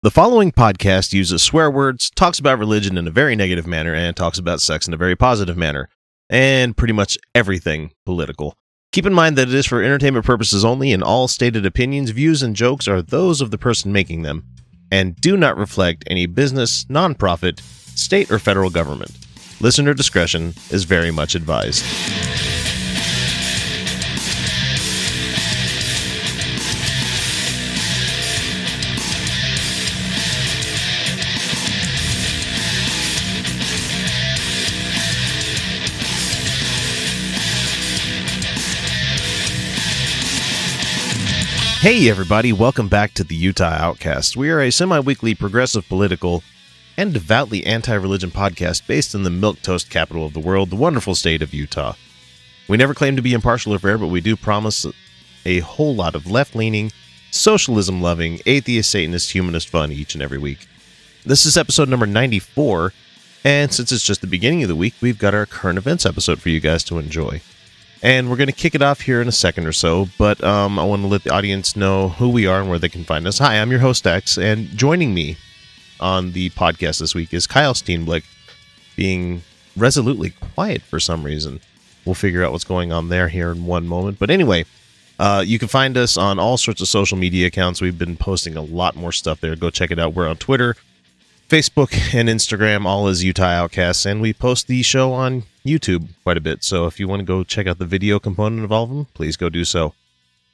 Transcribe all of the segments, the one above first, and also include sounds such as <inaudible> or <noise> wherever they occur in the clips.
The following podcast uses swear words, talks about religion in a very negative manner, and talks about sex in a very positive manner, and pretty much everything political. Keep in mind that it is for entertainment purposes only, and all stated opinions, views, and jokes are those of the person making them, and do not reflect any business, nonprofit, state, or federal government. Listener discretion is very much advised. Hey, everybody, welcome back to the Utah Outcast. We are a semi weekly progressive political and devoutly anti religion podcast based in the milquetoast capital of the world, the wonderful state of Utah. We never claim to be impartial or fair, but we do promise a whole lot of left leaning, socialism loving, atheist, Satanist, humanist fun each and every week. This is episode number 94, and since it's just the beginning of the week, we've got our current events episode for you guys to enjoy. And we're going to kick it off here in a second or so, but um, I want to let the audience know who we are and where they can find us. Hi, I'm your host, X, and joining me on the podcast this week is Kyle Steenblick, being resolutely quiet for some reason. We'll figure out what's going on there here in one moment. But anyway, uh, you can find us on all sorts of social media accounts. We've been posting a lot more stuff there. Go check it out. We're on Twitter, Facebook, and Instagram, all as Utah Outcasts, and we post the show on YouTube quite a bit. So if you want to go check out the video component of all of them, please go do so.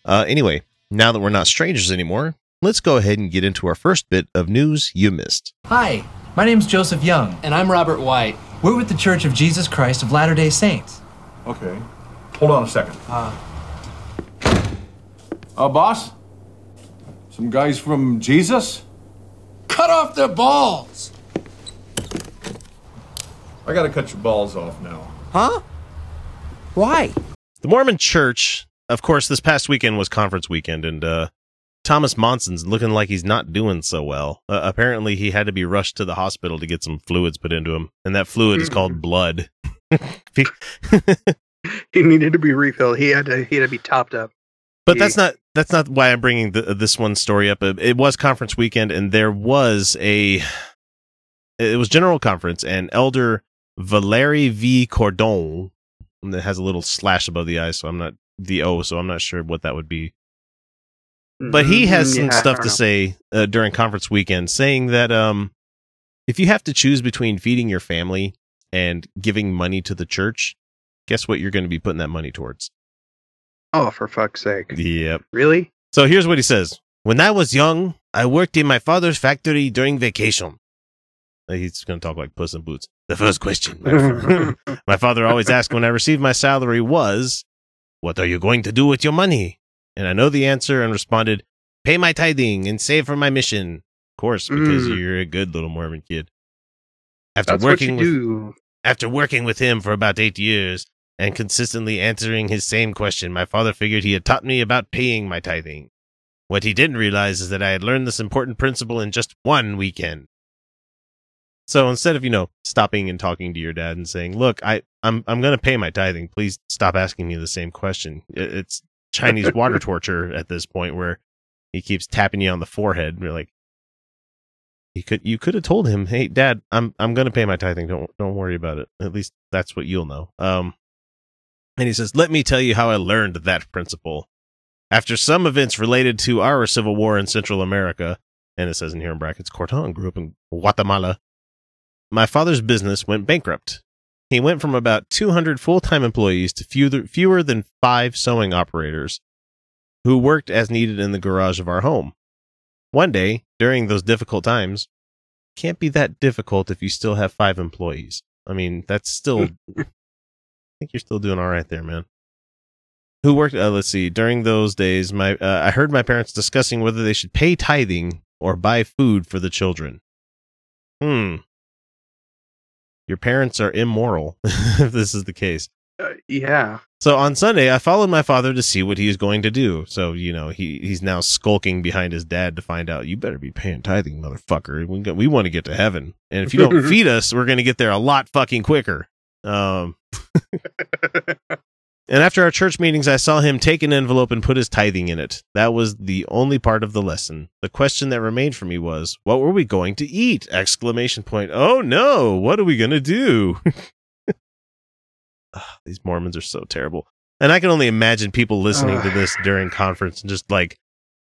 Uh, anyway, now that we're not strangers anymore, let's go ahead and get into our first bit of news you missed. Hi, my name's Joseph Young. And I'm Robert White. We're with the Church of Jesus Christ of Latter day Saints. Okay. Hold on a second. Uh, uh boss? Some guys from Jesus? Cut off their balls! I gotta cut your balls off now. Huh? Why? The Mormon Church, of course, this past weekend was conference weekend, and uh, Thomas Monson's looking like he's not doing so well. Uh, apparently, he had to be rushed to the hospital to get some fluids put into him, and that fluid is called blood. <laughs> he needed to be refilled. He had to. He had to be topped up. But that's not that's not why I'm bringing the, this one story up. It was conference weekend, and there was a it was general conference, and Elder Valeri V. Cordon. That has a little slash above the I, so I'm not the O, so I'm not sure what that would be. But he has some Mm-hmm. Yeah, stuff to say uh, during conference weekend, saying that um, if you have to choose between feeding your family and giving money to the church, guess what? You're going to be putting that money towards. Oh, for fuck's sake! Yep. Really? So here's what he says: When I was young, I worked in my father's factory during vacation. He's going to talk like Puss in Boots. The first question <laughs> my, father always asked when I received my salary was, What are you going to do with your money? And I know the answer and responded, Pay my tithing and save for my mission. Of course, because Mm. you're a good little Mormon kid. After That's working with do. after working with him for about eight years and consistently answering his same question, my father figured he had taught me about paying my tithing. What he didn't realize is that I had learned this important principle in just one weekend. So instead of, you know, stopping and talking to your dad and saying, "Look, I I'm I'm going to pay my tithing. Please stop asking me the same question." It's Chinese <laughs> water torture at this point where he keeps tapping you on the forehead. You're like, you could you could have told him, "Hey, Dad, I'm I'm gonna pay my tithing. Don't don't worry about it. At least that's what you'll know." Um, and he says, "Let me tell you how I learned that principle. After some events related to our civil war in Central America, and it says in here in brackets, Cordon grew up in Guatemala. My father's business went bankrupt. He went from about 200 full time employees to fewer fewer than five sewing operators, who worked as needed in the garage of our home." One day, during those difficult times, can't be that difficult if you still have five employees. I mean, that's still. <laughs> I think you're still doing all right there, man. Who worked? Uh, let's see. During those days, my uh, I heard my parents discussing whether they should pay tithing or buy food for the children. Hmm. Your parents are immoral <laughs> if this is the case. Uh, yeah. So on Sunday, I followed my father to see what he is going to do. So you know, he he's now skulking behind his dad to find out. You better be paying tithing, motherfucker. We got, we want to get to heaven, and if you don't <laughs> feed us, we're going to get there a lot fucking quicker. Um, <laughs> And after our church meetings, I saw him take an envelope and put his tithing in it. That was the only part of the lesson. The question that remained for me was, what were we going to eat? Exclamation point. Oh no, what are we going to do? <laughs> Ugh, these Mormons are so terrible. And I can only imagine people listening to this during conference and just like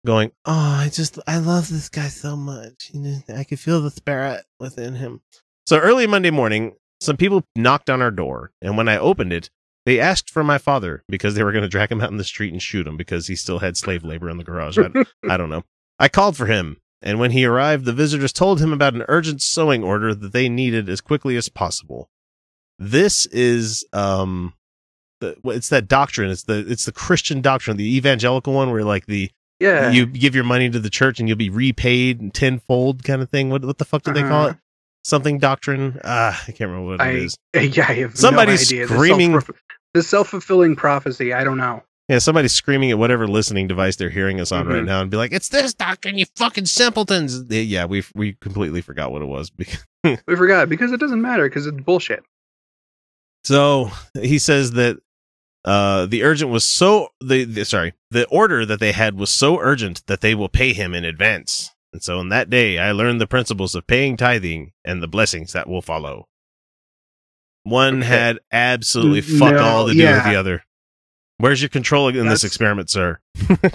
going, "Oh, I just I love this guy so much. You know, I could feel the spirit within him." So early Monday morning, some people knocked on our door, and when I opened it, they asked for my father because they were going to drag him out in the street and shoot him because he still had slave labor in the garage. I, <laughs> I don't know. I called for him, and when he arrived, the visitors told him about an urgent sewing order that they needed as quickly as possible. This is um the it's that doctrine. It's the it's the Christian doctrine, the evangelical one where like the Yeah. you give your money to the church and you'll be repaid tenfold kind of thing. What what the fuck do they call Uh-huh. it? Something doctrine? Ah, I can't remember what I, it is. <laughs> yeah, I have Somebody's no screaming- The, self- the self-fulfilling prophecy. I don't know. Yeah, somebody's screaming at whatever listening device they're hearing us on right Mhm. now and be like, "It's this doctrine, you fucking simpletons!" Yeah, we we completely forgot what it was. <laughs> because- We forgot because it doesn't matter because it's bullshit. So he says that uh, the urgent was so the, the sorry the order that they had was so urgent that they will pay him in advance. And so on that day, I learned the principles of paying tithing and the blessings that will follow. One Okay. had absolutely fuck no, all to do with the other. Where's your control in That's- this experiment, sir?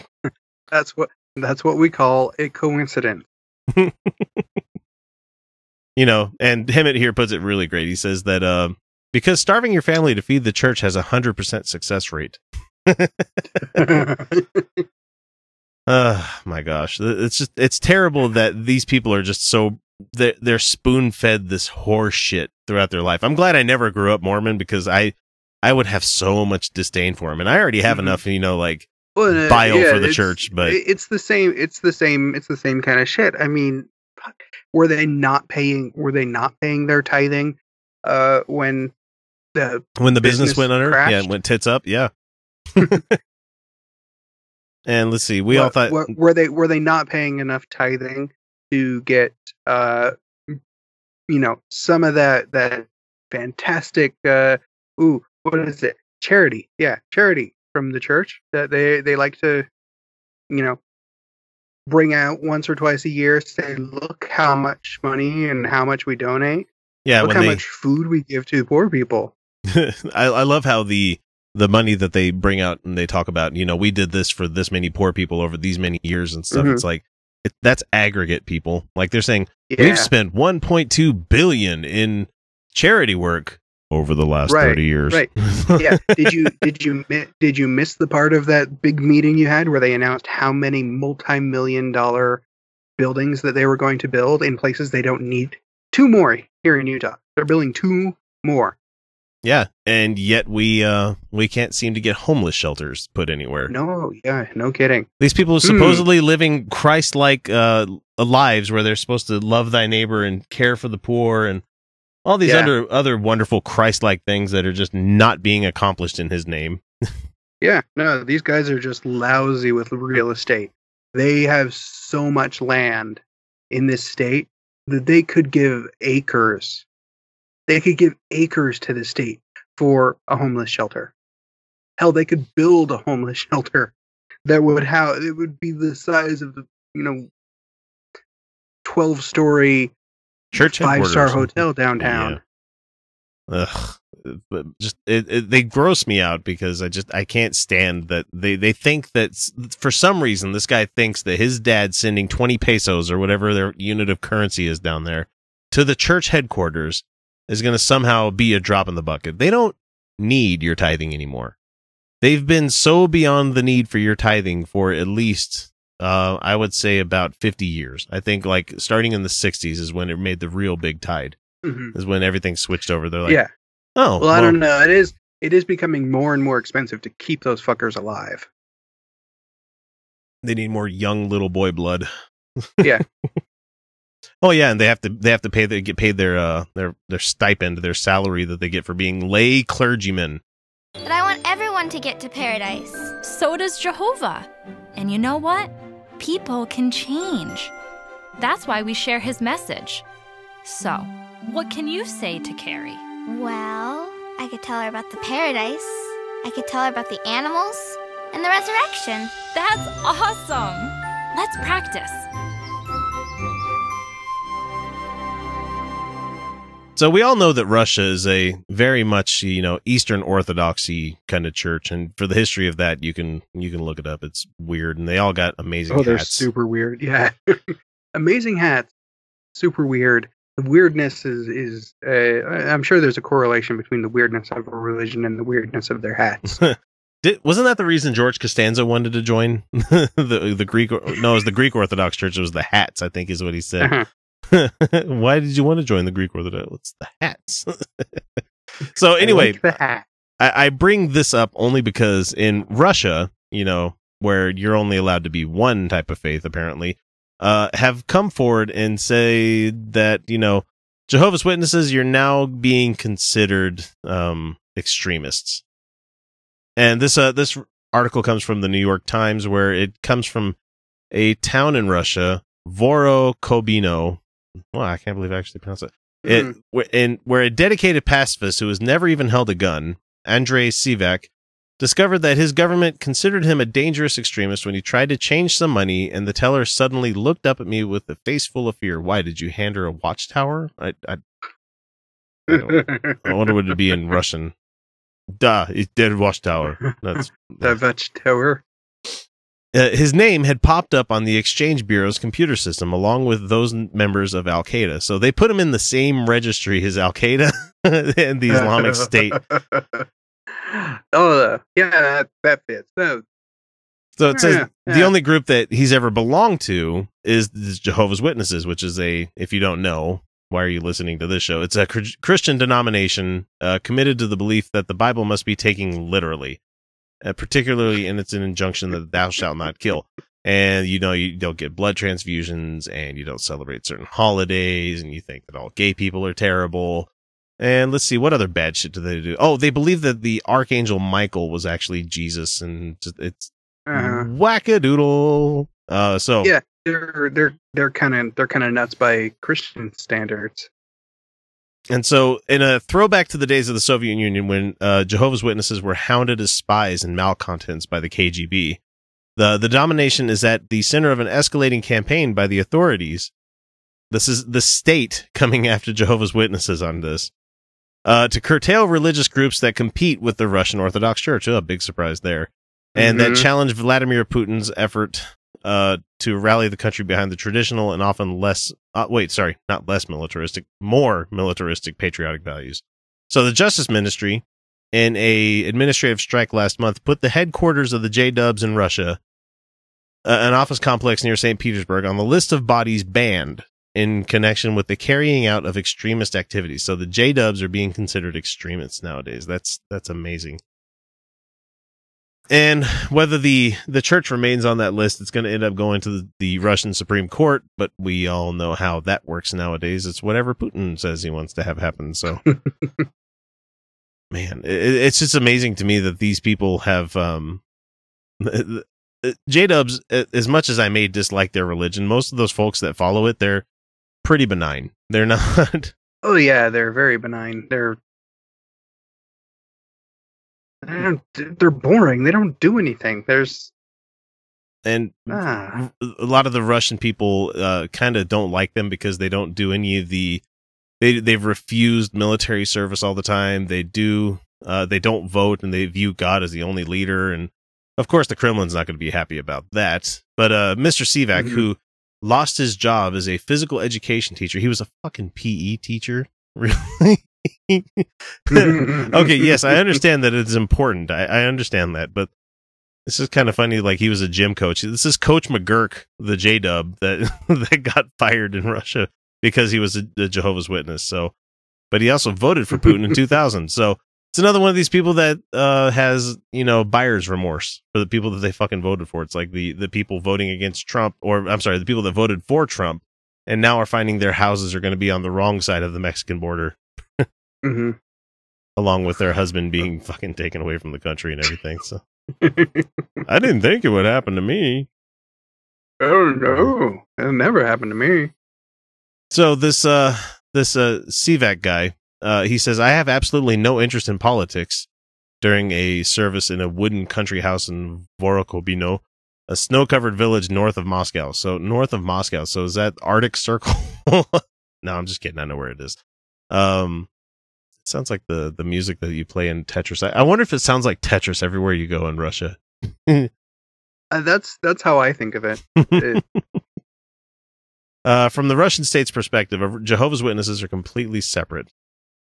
<laughs> That's what that's what we call a coincidence. <laughs> you know, and Hemet here puts it really great. He says that um, because starving your family to feed the church has a hundred percent success rate. <laughs> Uh my gosh. It's just it's terrible that these people are just so they're, they're spoon fed this horse shit throughout their life. I'm glad I never grew up Mormon because I I would have so much disdain for him. And I already have Mhm. enough, you know, like Well, uh, bile yeah, for the church, but it's the same. It's the same. It's the same kind of shit. I mean, were they not paying? Were they not paying their tithing? Uh, when the when the business, business went under, yeah, crashed? it went tits up, yeah. <laughs> and let's see, we all thought what- were they were they not paying enough tithing to get uh, you know, some of that that fantastic uh, ooh, what is it? Charity, yeah, charity from the church that they they like to, you know, bring out once or twice a year. Say, look how much money and how much we donate. yeah, look how they much food we give to poor people. <laughs> I, I love how the the money that they bring out and they talk about, you know, we did this for this many poor people over these many years and stuff. Mhm. It's like it, that's aggregate people. Like they're saying Yeah, we've spent 1.2 billion in charity work over the last Right, 30 years. right. <laughs> yeah. Did you did you did you miss the part of that big meeting you had where they announced how many multi-million dollar buildings that they were going to build in places they don't need? Two more here in Utah. They're building two more. Yeah, and yet we uh we can't seem to get homeless shelters put anywhere. No, yeah, no kidding. These people are Hmm. supposedly living Christ-like uh lives where they're supposed to love thy neighbor and care for the poor and all these Yeah. other other wonderful Christ-like things that are just not being accomplished in his name. <laughs> Yeah, no, these guys are just lousy with real estate. They have so much land in this state that they could give acres. They could give acres to the state for a homeless shelter. Hell, they could build a homeless <laughs> shelter that would how it would be the size of the you know twelve story Church five star hotel downtown. Ugh, but just it, it, they gross me out because I just I can't stand that they they think that for some reason this guy thinks that his dad sending 20 pesos or whatever their unit of currency is down there to the church headquarters is going to somehow be a drop in the bucket. They don't need your tithing anymore. They've been so beyond the need for your tithing for at least uh I would say about 50 years. I think like starting in the 60s is when it made the real big tide. Mhm. Is when everything switched over. They're like, yeah. Oh, Well, I don't know. It is it is becoming more and more expensive to keep those fuckers alive. They need more young little boy blood. Yeah. <laughs> oh yeah, and they have to they have to pay they get paid their uh their their stipend, their salary that they get for being lay clergymen. But I want everyone to get to paradise. So does Jehovah. And you know what? People can change. That's why we share his message. So, what can you say to Carrie? Well, I could tell her about the paradise. I could tell her about the animals and the resurrection. That's awesome! Let's practice. So we all know that Russia is a very much, you know, Eastern Orthodoxy kind of church, and for the history of that, you can you can look it up. It's weird, and they all got amazing Oh, they're hats. super weird. <laughs> Yeah, amazing hats. Super weird. The weirdness is is. Uh, I'm sure there's a correlation between the weirdness of a religion and the weirdness of their hats. <laughs> Did, wasn't that the reason George Costanza wanted to join <laughs> the the Greek? No, it was the Greek Orthodox Church. It was the hats, I think, is what he said. Uh-huh. <laughs> Why did you want to join the Greek Orthodox? It's the hats. <laughs> so I anyway, like the hat. I, I bring this up only because in Russia, you know, where you're only allowed to be one type of faith, apparently, uh, have come forward and say that you know Jehovah's Witnesses, you're now being considered um, extremists. And this uh, this article comes from the New York Times, where it comes from a town in Russia, Vorokhobino. Well, I can't believe I actually pronounced it. It mm-hmm. where- and where a dedicated pacifist who has never even held a gun, Andrei Sivak, discovered that his government considered him a dangerous extremist when he tried to change some money, and the teller suddenly looked up at me with a face full of fear. Why did you hand her a watchtower? I, I, I, I wonder what it'd be in Russian. Da, it's dead watchtower. That's <laughs> the Watchtower. Uh, his name had popped up on the Exchange Bureau's computer system along with those n- members of Al Qaeda. So they put him in the same registry as Al Qaeda <laughs> and the Islamic State. <laughs> oh, yeah, that, that fits. So it says Yeah, the only group that he's ever belonged to is the Jehovah's Witnesses, which is a, if you don't know, why are you listening to this show? It's a Chri- Christian denomination uh, committed to the belief that the Bible must be taken literally, uh, particularly and its an injunction that thou shalt not kill. And you know, you don't get blood transfusions and you don't celebrate certain holidays and you think that all gay people are terrible. And let's see, what other bad shit do they do? Oh, they believe that the Archangel Michael was actually Jesus and it's uh, wackadoodle. Uh, so yeah, they're they're they're kind of they're kind of nuts by Christian standards. And so in a throwback to the days of the Soviet Union when uh, Jehovah's Witnesses were hounded as spies and malcontents by the KGB, the the domination is at the center of an escalating campaign by the authorities. This is the state coming after Jehovah's Witnesses on this. Uh, to curtail religious groups that compete with the Russian Orthodox Church. Oh, big surprise there. And that Mhm. challenge Vladimir Putin's effort uh, to rally the country behind the traditional and often less, uh, wait, sorry, not less militaristic, more militaristic patriotic values. So the Justice Ministry, in a administrative strike last month, put the headquarters of the J Dubs in Russia, uh, an office complex near St. Petersburg, on the list of bodies banned in connection with the carrying out of extremist activities. So the J Dubs are being considered extremists nowadays. That's that's amazing. And whether the the church remains on that list, it's going to end up going to the, the Russian Supreme Court. But we all know how that works nowadays. It's whatever Putin says he wants to have happen. So, <laughs> man, it, it's just amazing to me that these people have um, <laughs> J Dubs. As much as I may dislike their religion, most of those folks that follow it, they're pretty benign. They're <laughs> not. Oh yeah, they're very benign. They're they're boring. They don't do anything. There's and ah, a lot of the Russian people uh, kind of don't like them because they don't do any of the they they've refused military service all the time. They do uh, they don't vote and they view God as the only leader and of course the Kremlin's not going to be happy about that. But uh, Mr. Sivak Mhm. who lost his job as a physical education teacher, he was a fucking PE teacher. <laughs> Really? <laughs> okay, yes, I understand that it's important. I, I understand that, but this is kind of funny. Like he was a gym coach. This is Coach McGurk, the J Dub that <laughs> that got fired in Russia because he was a, a Jehovah's Witness. So, but he also voted for Putin in <laughs> 2000. So it's another one of these people that uh, has you know buyer's remorse for the people that they fucking voted for. It's like the the people voting against Trump, or I'm sorry, the people that voted for Trump, and now are finding their houses are going to be on the wrong side of the Mexican border mhm. along with their husband being fucking taken away from the country and everything. So <laughs> I didn't think it would happen to me. oh no, it never happened to me. So this uh this uh Sivak guy, uh he says I have absolutely no interest in politics. during a service in a wooden country house in Vorokhobino, a snow-covered village north of Moscow. So north of Moscow. So is that Arctic Circle? <laughs> no, I'm just kidding. I know where it is. Um, sounds like the the music that you play in Tetris. I, I wonder if it sounds like Tetris everywhere you go in Russia. <laughs> Uh, that's that's how I think of it. It- <laughs> Uh, from the Russian state's perspective, Jehovah's Witnesses are completely separate.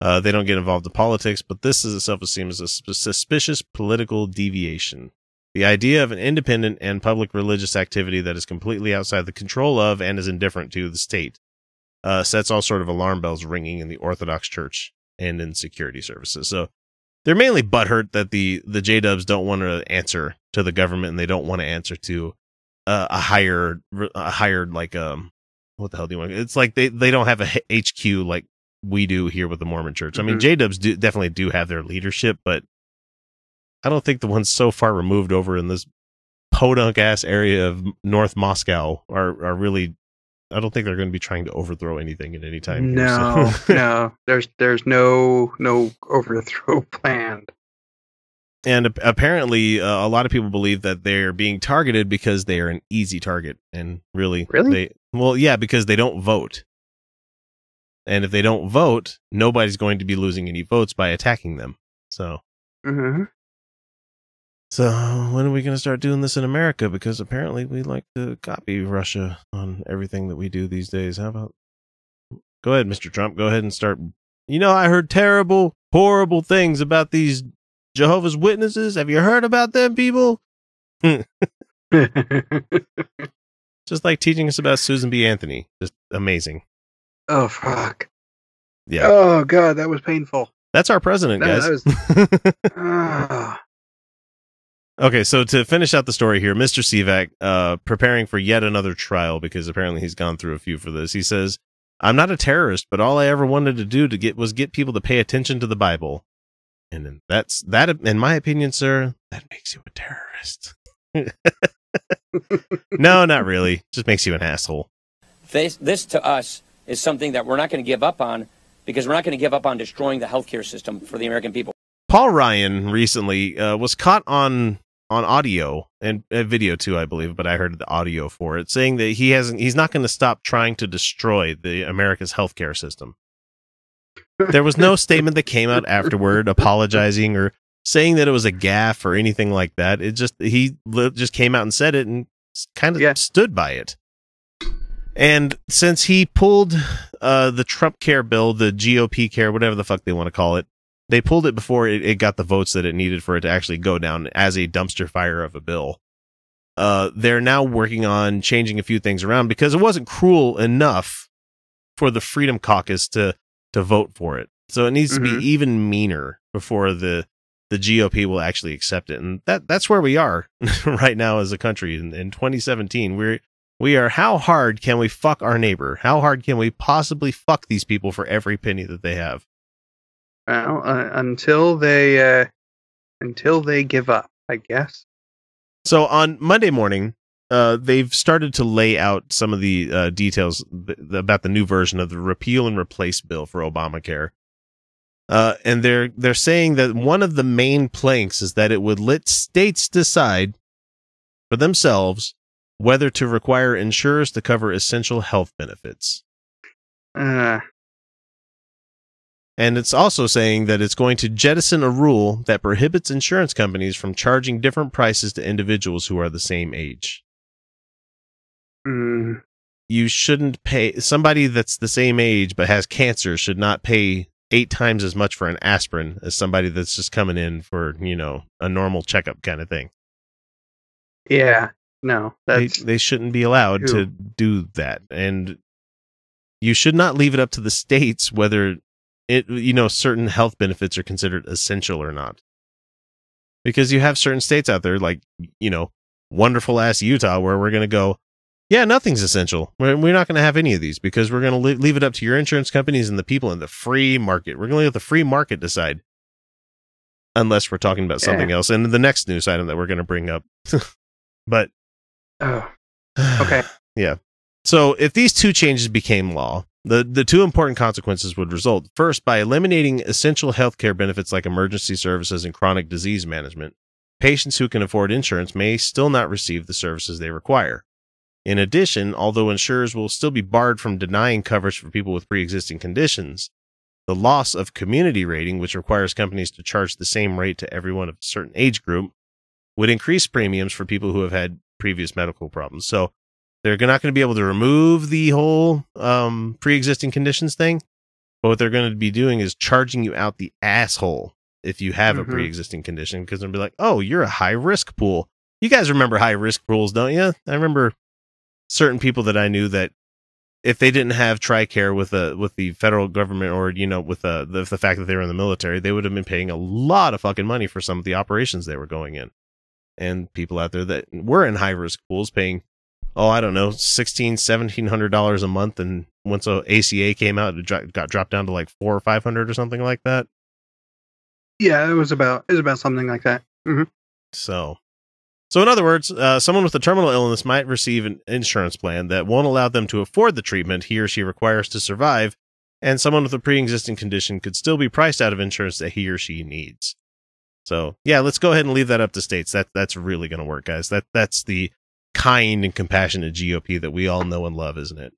Uh, they don't get involved in politics, but this is itself is seen as a suspicious political deviation. The idea of an independent and public religious activity that is completely outside the control of and is indifferent to the state uh, sets all sort of alarm bells ringing in the Orthodox Church and in security services. So they're mainly butthurt that the the J Dubs don't want to answer to the government and they don't want to answer to uh, a higher a higher like um what the hell do you want? It's like they they don't have a HQ like we do here with the Mormon Church. I mean, Mhm. J Dubs do definitely do have their leadership, but I don't think the ones so far removed over in this podunk ass area of North Moscow are are really. I don't think they're going to be trying to overthrow anything at any time. here, no, so. <laughs> no. There's there's no no overthrow <laughs> planned. and apparently uh, a lot of people believe that they're being targeted because they are an easy target and really Really? they well yeah because they don't vote and if they don't vote nobody's going to be losing any votes by attacking them so hmm so when are we going to start doing this in america because apparently we like to copy russia on everything that we do these days how about go ahead mr trump go ahead and start you know i heard terrible horrible things about these jehovah's witnesses have you heard about them people <laughs> just like teaching us about Susan B. Anthony. Just amazing. oh fuck. Yeah. Oh god, that was painful. That's our president, No, guys. that <laughs> Ah. Okay, so to finish out the story here, Mr. Sivak, uh, preparing for yet another trial because apparently he's gone through a few for this. He says, I'm not a terrorist, but all I ever wanted to do to get was get people to pay attention to the Bible. And that's that in my opinion, sir, that makes you a terrorist. <laughs> no, not really. Just makes you an asshole. This, this to us is something that we're not going to give up on because we're not going to give up on destroying the healthcare system for the American people. Paul Ryan recently uh, was caught on on audio and uh, video too, I believe, but I heard the audio for it saying that he hasn't he's not going to stop trying to destroy the America's healthcare system. There was no statement that came out afterward apologizing or saying that it was a gaffe or anything like that. It just he just came out and said it and kind of Yeah. stood by it. And since he pulled uh, the Trump care bill, the GOP care, whatever the fuck they want to call it, they pulled it before it, it got the votes that it needed for it to actually go down as a dumpster fire of a bill. Uh, they're now working on changing a few things around because it wasn't cruel enough for the Freedom Caucus to to vote for it. So it needs to Mhm. be even meaner before the the GOP will actually accept it, and that that's where we are <laughs> right now as a country in, in 2017. We're we are how hard can we fuck our neighbor? How hard can we possibly fuck these people for every penny that they have? Well, uh, until they uh, until they give up, I guess. So on Monday morning, uh, they've started to lay out some of the uh, details th- about the new version of the repeal and replace bill for Obamacare. Uh, and they're they're saying that one of the main planks is that it would let states decide for themselves whether to require insurers to cover essential health benefits. Uh, And it's also saying that it's going to jettison a rule that prohibits insurance companies from charging different prices to individuals who are the same age. mm, You shouldn't pay somebody that's the same age but has cancer should not pay eight times as much for an aspirin as somebody that's just coming in for, you know, a normal checkup kind of thing. yeah. No, They, they shouldn't be allowed to do that. And you should not leave it up to the states whether it you know certain health benefits are considered essential or not. Because you have certain states out there like, you know, wonderful ass Utah where we're going to go, yeah, nothing's essential. We're, we're not going to have any of these because we're going to li- leave it up to your insurance companies and the people in the free market. We're going to let the free market decide. Unless we're talking about something Yeah. else. And the next news item that we're going to bring up. <laughs> but oh, <sighs> okay. yeah. So if these two changes became law, The the two important consequences would result. First, by eliminating essential healthcare benefits like emergency services and chronic disease management, patients who can afford insurance may still not receive the services they require. In addition, although insurers will still be barred from denying coverage for people with pre-existing conditions, the loss of community rating, which requires companies to charge the same rate to everyone of a certain age group, would increase premiums for people who have had previous medical problems. So they're not going to be able to remove the whole um, pre-existing conditions thing, but what they're going to be doing is charging you out the asshole if you have Mhm. a pre-existing condition because they'll be like, "Oh, you're a high risk pool." You guys remember high risk pools, don't you? I remember certain people that I knew that if they didn't have TRICARE with the with the federal government or you know with the, the the fact that they were in the military, they would have been paying a lot of fucking money for some of the operations they were going in. And people out there that were in high risk pools paying oh I don't know sixteen seventeen hundred dollars a month, and once a ACA came out, it dro- got dropped down to like four or five hundred or something like that. Yeah, it was about it was about something like that. hmm So, so in other words, uh, someone with a terminal illness might receive an insurance plan that won't allow them to afford the treatment he or she requires to survive, and someone with a pre-existing condition could still be priced out of insurance that he or she needs. So, yeah, let's go ahead and leave that up to states. That that's really going to work, guys. That that's the kind and compassionate GOP that we all know and love, isn't it?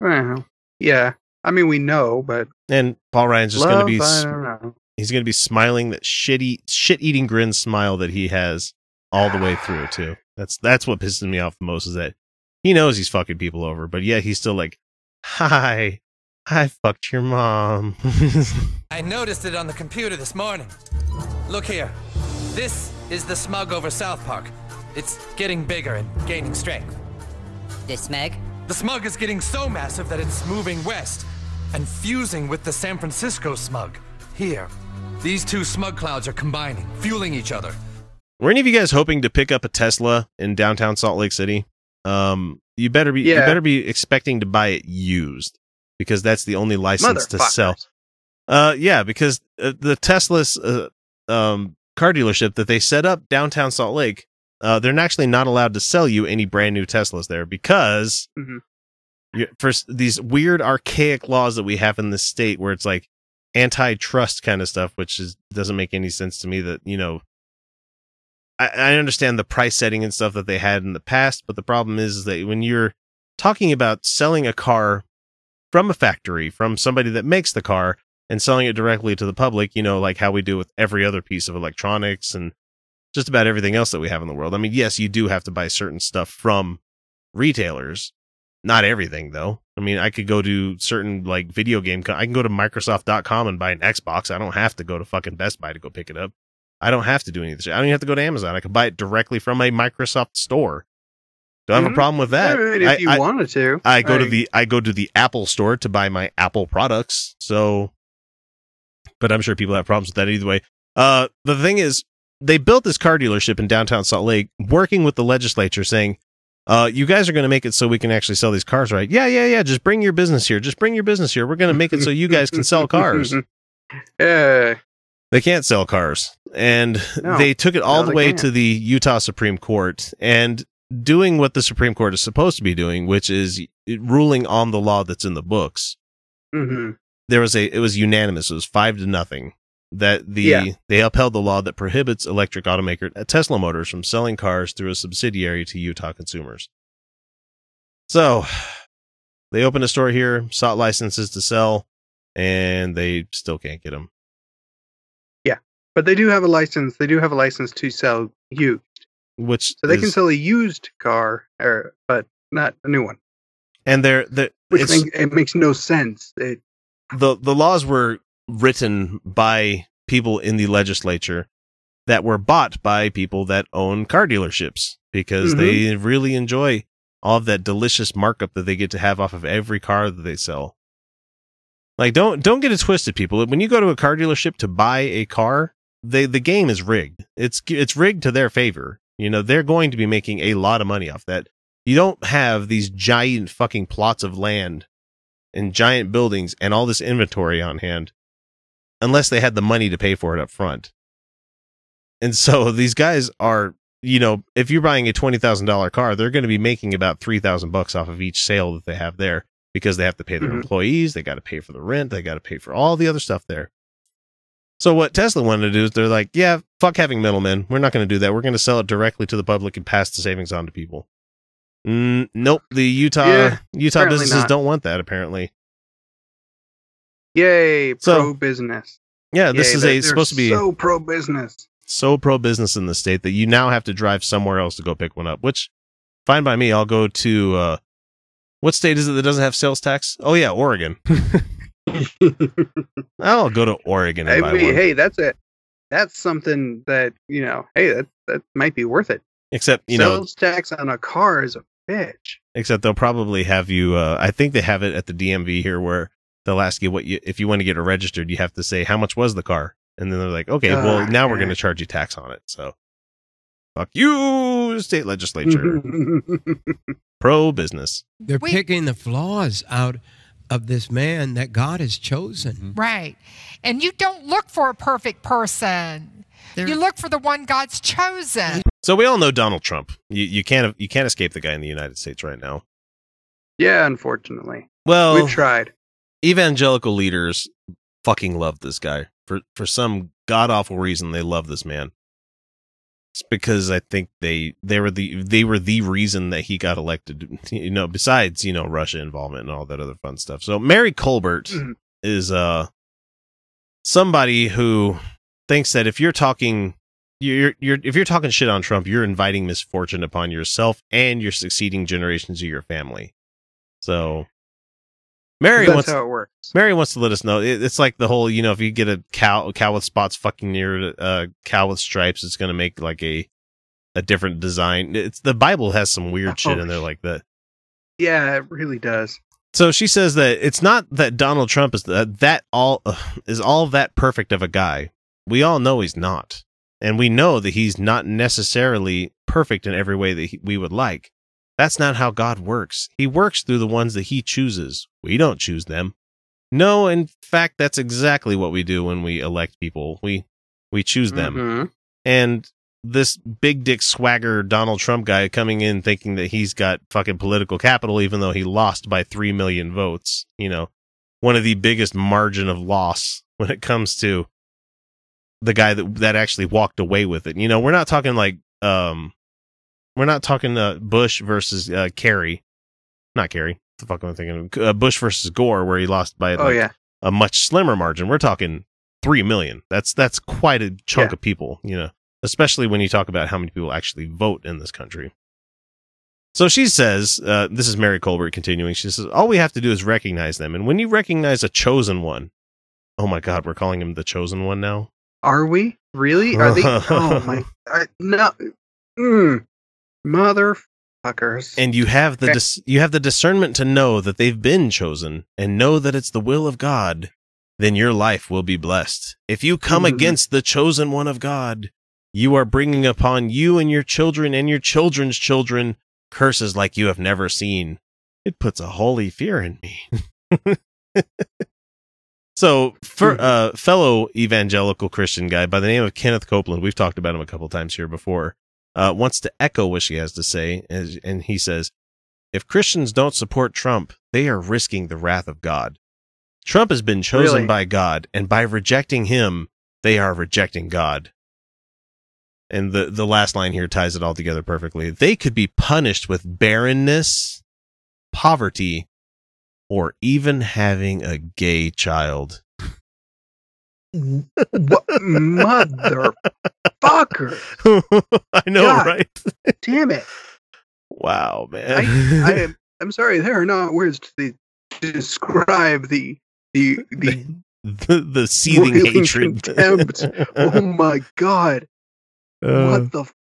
Well, yeah. I mean, we know, but And Paul Ryan's just going to be I s- don't know. he's going to be smiling that shitty shit eating grin smile that he has all the way through too. That's that's what pisses me off the most is that he knows he's fucking people over, but yeah, he's still like, "Hi, I fucked your mom." <laughs> I noticed it on the computer this morning. Look here. This is the smug over South Park. It's getting bigger and gaining strength. The smug? The smug is getting so massive that it's moving west and fusing with the San Francisco smug. Here, these two smug clouds are combining, fueling each other. Were any of you guys hoping to pick up a Tesla in downtown Salt Lake City? Um, you better be yeah. you better be expecting to buy it used because that's the only license to sell. Motherfuckers. Uh, yeah, because uh, the Tesla's uh, um, car dealership that they set up downtown Salt Lake, uh, they're actually not allowed to sell you any brand new Teslas there because Mhm. you, for these weird archaic laws that we have in the state where it's like antitrust kind of stuff, which is doesn't make any sense to me. That you know, I, I understand the price setting and stuff that they had in the past, but the problem is, is that when you're talking about selling a car from a factory from somebody that makes the car and selling it directly to the public, you know, like how we do with every other piece of electronics and just about everything else that we have in the world. I mean, yes, you do have to buy certain stuff from retailers. Not everything though. I mean, I could go to certain like video game co- I can go to microsoft.com and buy an Xbox. I don't have to go to fucking Best Buy to go pick it up. I don't have to do any of this. I don't even have to go to Amazon. I can buy it directly from a Microsoft store. Don't have a Mhm. problem with that. I mean, if I- you I- wanted to, I go to the I go to the Apple store to buy my Apple products. So, but I'm sure people have problems with that either way. Uh, the thing is, they built this car dealership in downtown Salt Lake, working with the legislature, saying, "Uh, you guys are going to make it so we can actually sell these cars, right? Yeah, yeah, yeah. Just bring your business here. Just bring your business here. We're going to make it so you guys can sell cars. Yeah. <laughs> They can't sell cars. And No. they took it all No, the way can't. to the Utah Supreme Court and doing what the Supreme Court is supposed to be doing, which is ruling on the law that's in the books. hmm There was a it was unanimous. It was 5 to nothing that the Yeah. they upheld the law that prohibits electric automaker uh, Tesla Motors from selling cars through a subsidiary to Utah consumers. So, they opened a store here, sought licenses to sell, and they still can't get them. Yeah, but they do have a license. They do have a license to sell used, Which so they can sell a used car, or but not a new one. and they're the Which it's, make, it makes no sense. It, the the laws were written by people in the legislature that were bought by people that own car dealerships because Mhm. they really enjoy all of that delicious markup that they get to have off of every car that they sell. Like don't don't get it twisted people. When you go to a car dealership to buy a car, they the game is rigged. It's it's rigged to their favor. You know, they're going to be making a lot of money off that. You don't have these giant fucking plots of land and giant buildings and all this inventory on hand unless they had the money to pay for it up front. And so <laughs> these guys are, you know, if you're buying a $20,000 car, they're going to be making about 3,000 bucks off of each sale that they have there. because they have to pay their Mhm. employees, they got to pay for the rent, they got to pay for all the other stuff there. So what Tesla wanted to do is they're like, yeah, fuck having middlemen. We're not going to do that. We're going to sell it directly to the public and pass the savings on to people. Mm, nope, the Utah Yeah, Utah businesses not. don't want that apparently. Yay, So- pro business. Yeah, this Yay, is they're- a they're supposed to be so pro business. so pro business in the state that you now have to drive somewhere else to go pick one up, which fine by me. I'll go to uh what state is it that doesn't have sales tax? Oh yeah, Oregon. <laughs> <laughs> I'll go to Oregon and I buy mean, one. hey, that's it. That's something that you know. Hey, that that might be worth it. Except, you know, Sales tax on a car is a bitch. except they'll probably have you uh I think they have it at the DMV here where they'll ask you what you if you want to get it registered, you have to say how much was the car. And then they're like, "Okay, well, Ah, now we're going to charge you tax on it." So fuck you, state legislature. <laughs> pro business. They're We- picking the flaws out of this man that God has chosen. Right. And you don't look for a perfect person. You look for the one God's chosen. So we all know Donald Trump. You you can't you can't escape the guy in the United States right now. yeah, unfortunately, Well, we've tried. Evangelical leaders fucking love this guy for for some god awful reason. They love this man. It's because I think they they were the they were the reason that he got elected. <laughs> You know, besides you know Russia involvement and all that other fun stuff. So Mary Colbert Mhm. is uh somebody who thinks that if you're talking you're you're if you're talking shit on Trump, you're inviting misfortune upon yourself and your succeeding generations of your family. So Mary That's wants how it works. Mary wants to let us know. It, it's like the whole, you know, if you get a cow, a cow with spots fucking near a cow with stripes, it's gonna make like a a different design. It's the Bible has some weird shit in there like that. Yeah, it really does. So she says that it's not that Donald Trump is that that all uh, is all that perfect of a guy. We all know he's not, and we know that he's not necessarily perfect in every way that he, we would like. That's not how God works. He works through the ones that he chooses. We don't choose them. No, in fact, that's exactly what we do when we elect people. We we choose them. Mhm. And this big dick swagger Donald Trump guy coming in thinking that he's got fucking political capital, even though he lost by 3 million votes. You know, one of the biggest margin of loss <laughs> when it comes to the guy that, that actually walked away with it. You know, we're not talking like, um, we're not talking uh, Bush versus uh, Kerry. Not Kerry. What the fuck am I thinking? of? Uh, Bush versus Gore, where he lost by Oh like, yeah, a much slimmer margin. We're talking three million. That's that's quite a chunk Yeah. of people, you know, especially when you talk about how many people actually vote in this country. So she says, uh, this is Mary Colbert continuing. She says, all we have to do is recognize them. And when you recognize a chosen one, oh my God, we're calling him the chosen one now. are we really? Are they? <laughs> oh my! I, no, mm, motherfuckers. And you have the dis- you have the discernment to know that they've been chosen and know that it's the will of God. Then your life will be blessed. If you come Mhm. against the chosen one of God, you are bringing upon you and your children and your children's children curses like you have never seen. It puts a holy fear in me. <laughs> so, for uh, fellow evangelical Christian guy by the name of Kenneth Copeland, we've talked about him a couple times here before, uh, wants to echo what she has to say. As, and he says, if Christians don't support Trump, they are risking the wrath of God. Trump has been chosen Really? by God, and by rejecting him, they are rejecting God. And the, the last line here ties it all together perfectly. They could be punished with barrenness, poverty, or even having a gay child. <laughs> what <laughs> motherfucker? <laughs> I know, God. right? Damn it! Wow, man. I, I <laughs> am. I'm sorry. There are not words to, to describe the the the <laughs> the, the seething hatred. contempt. oh my god! Uh, what the? F-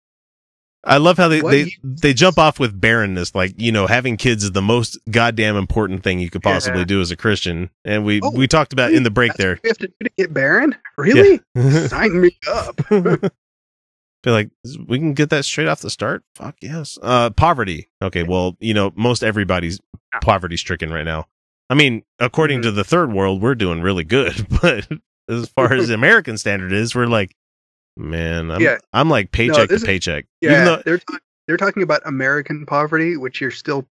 I love how they, What they, they jump off with barrenness. Like, you know, having kids is the most goddamn important thing you could possibly Yeah. do as a Christian. And we, Oh, we talked about in the break there. we have to do to get barren? Really? Yeah. Sign me up. Feel like we can get that straight off the start. Fuck yes. Uh, poverty. Okay. Well, you know, most everybody's poverty stricken right now. I mean, according Mm-hmm. to the third world, we're doing really good. <laughs> But as far as <laughs> American standard is, we're like, man, I'm, Yeah. I'm like paycheck this to is- paycheck. Yeah, Even though, they're ta- they're talking about American poverty, which you're still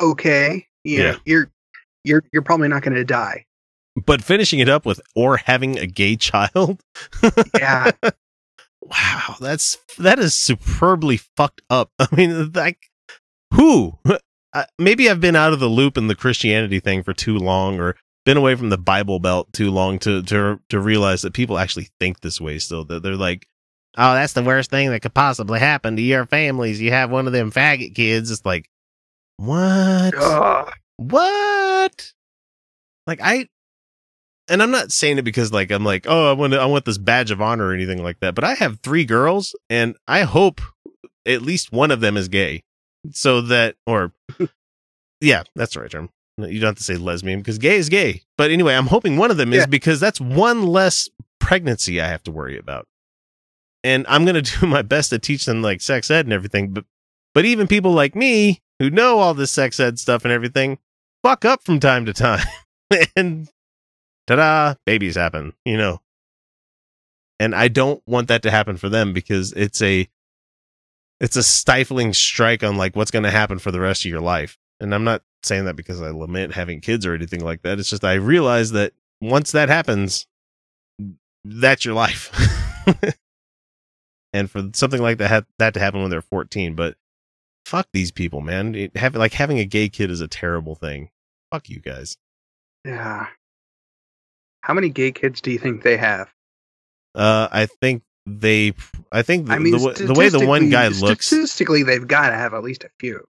okay. you Yeah. know, you're you're you're probably not going to die. But finishing it up with or having a gay <laughs> child. Yeah. Wow, that's that is superbly fucked up. <laughs> I mean, like who? <laughs> Uh, maybe I've been out of the loop in the Christianity thing for too long, or been away from the Bible Belt too long to to to realize that people actually think this way. Still, that they're like, "Oh, that's the worst thing that could possibly happen to your families. You have one of them faggot kids." It's like, what? Ugh. What? Like I and I'm not saying it because like I'm like, oh, I want to, I want this badge of honor or anything like that. But I have three girls, and I hope at least one of them is gay, so that or <laughs> yeah, that's the right term. You don't have to say lesbian because gay is gay. But anyway, I'm hoping one of them is Yeah. because that's one less pregnancy I have to worry about. And I'm gonna <laughs> do my best to teach them like sex ed and everything. But but even people like me who know all this sex ed stuff and everything fuck up from time to time. <laughs> and ta-da, babies happen, you know. And I don't want that to happen for them because it's a it's a stifling strike on like what's going to happen for the rest of your life. And I'm not saying that because I lament having kids or anything like that. It's just I realize that once that happens, that's your life. <laughs> and for something like that ha- that to happen when they're 14, but fuck these people, man. It, have, like having a gay kid is a terrible thing. Fuck you guys. Yeah. How many gay kids do you think they have? Uh, I think they. I think the, I mean, the, the way the one guy looks, Statistically, they've got to have at least a few.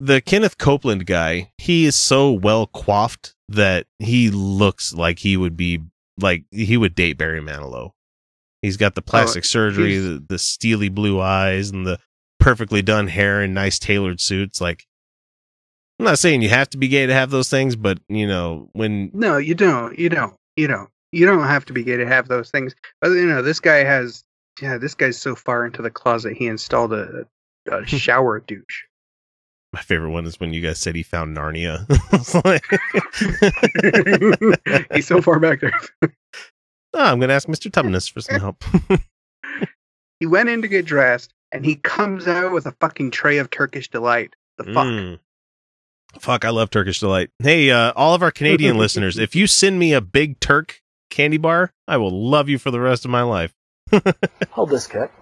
the Kenneth Copeland guy, he is so well coiffed that he looks like he would be like he would date Barry Manilow. He's got the plastic surgery, the, the steely blue eyes, and the perfectly done hair and nice tailored suits. Like, I'm not saying you have to be gay to have those things, but you know, when No, you don't. You don't. You don't. You don't have to be gay to have those things. But you know, this guy has. Yeah, this guy's so far into the closet, he installed a, a <laughs> shower douche. my favorite one is when you guys said he found Narnia. Like- <laughs> He's so far back there. <laughs> Oh, I'm going to ask Mr. Tumnus for some help. He went in to get dressed, and he comes out with a fucking tray of Turkish delight. The fuck. Mm. Fuck, I love Turkish Delight. Hey, uh, all of our Canadian <laughs> listeners, if you send me a big Turk candy bar, I will love you for the rest of my life. <laughs> Hold this, Kurt.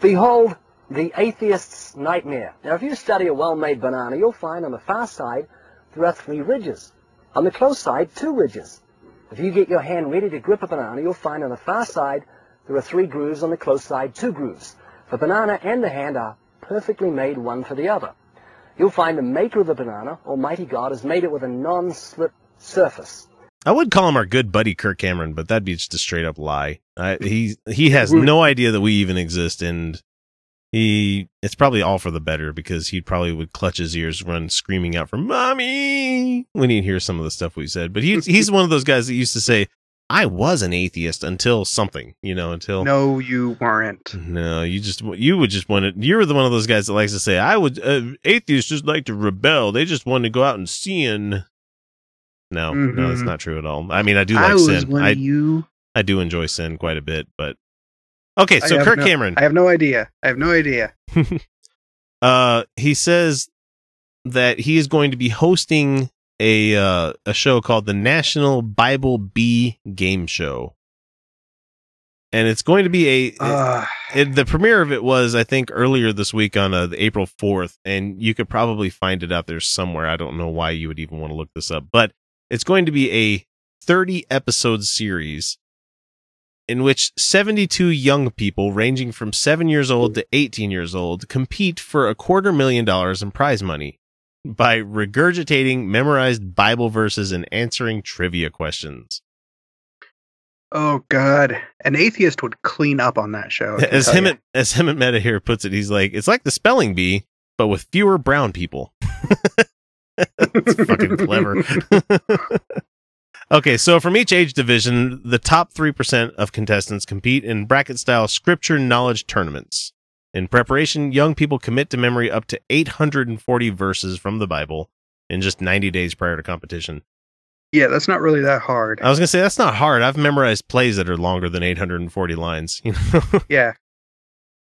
Behold the atheist's nightmare. Now, if you study a well-made banana, you'll find on the far side there are three ridges. On the close side, two ridges. If you get your hand ready to grip a banana, you'll find on the far side there are three grooves, on the close side, two grooves. The banana and the hand are perfectly made one for the other. You'll find the maker of the banana, Almighty God, has made it with a non-slip surface. I would call him our good buddy Kirk Cameron, but that'd be just a straight up lie. I, he he has no idea that we even exist, and he it's probably all for the better because he probably would clutch his ears, run screaming out for "mommy" when he'd hear some of the stuff we said. But he he's one of those guys that used to say, "I was an atheist until something," you know, until No, you weren't. No, you just you would just want to. You were the one of those guys that likes to say, "I would." Uh, atheists just like to rebel. They just want to go out and sin. No, no, that's Mhm. not true at all. I mean, I do I like was sin. I you. I do enjoy sin quite a bit, but okay. So Kirk no- Cameron, I have no idea. I have no idea. <laughs> uh, he says that he is going to be hosting a uh, a show called the National Bible Bee Game Show, and it's going to be a Uh, it, the premiere of it was I think earlier this week on uh, the April 4th and you could probably find it out there somewhere. I don't know why you would even want to look this up, but it's going to be a 30 episode series in which 72 young people ranging from 7 years old to 18 years old compete for a quarter million dollars in prize money by regurgitating memorized Bible verses and answering trivia questions. oh God, an atheist would clean up on that show. As him at, as him at Meta here puts it, he's like, it's like the spelling bee, but with fewer brown people. <laughs> it's fucking clever. <laughs> okay, so from each age division, the top three percent of contestants compete in bracket style scripture knowledge tournaments. In preparation, young people commit to memory up to 840 verses from the Bible in just 90 days prior to competition. Yeah, that's not really that hard. I was gonna say that's not hard. I've memorized plays that are longer than 840 lines. <laughs> You know. Yeah.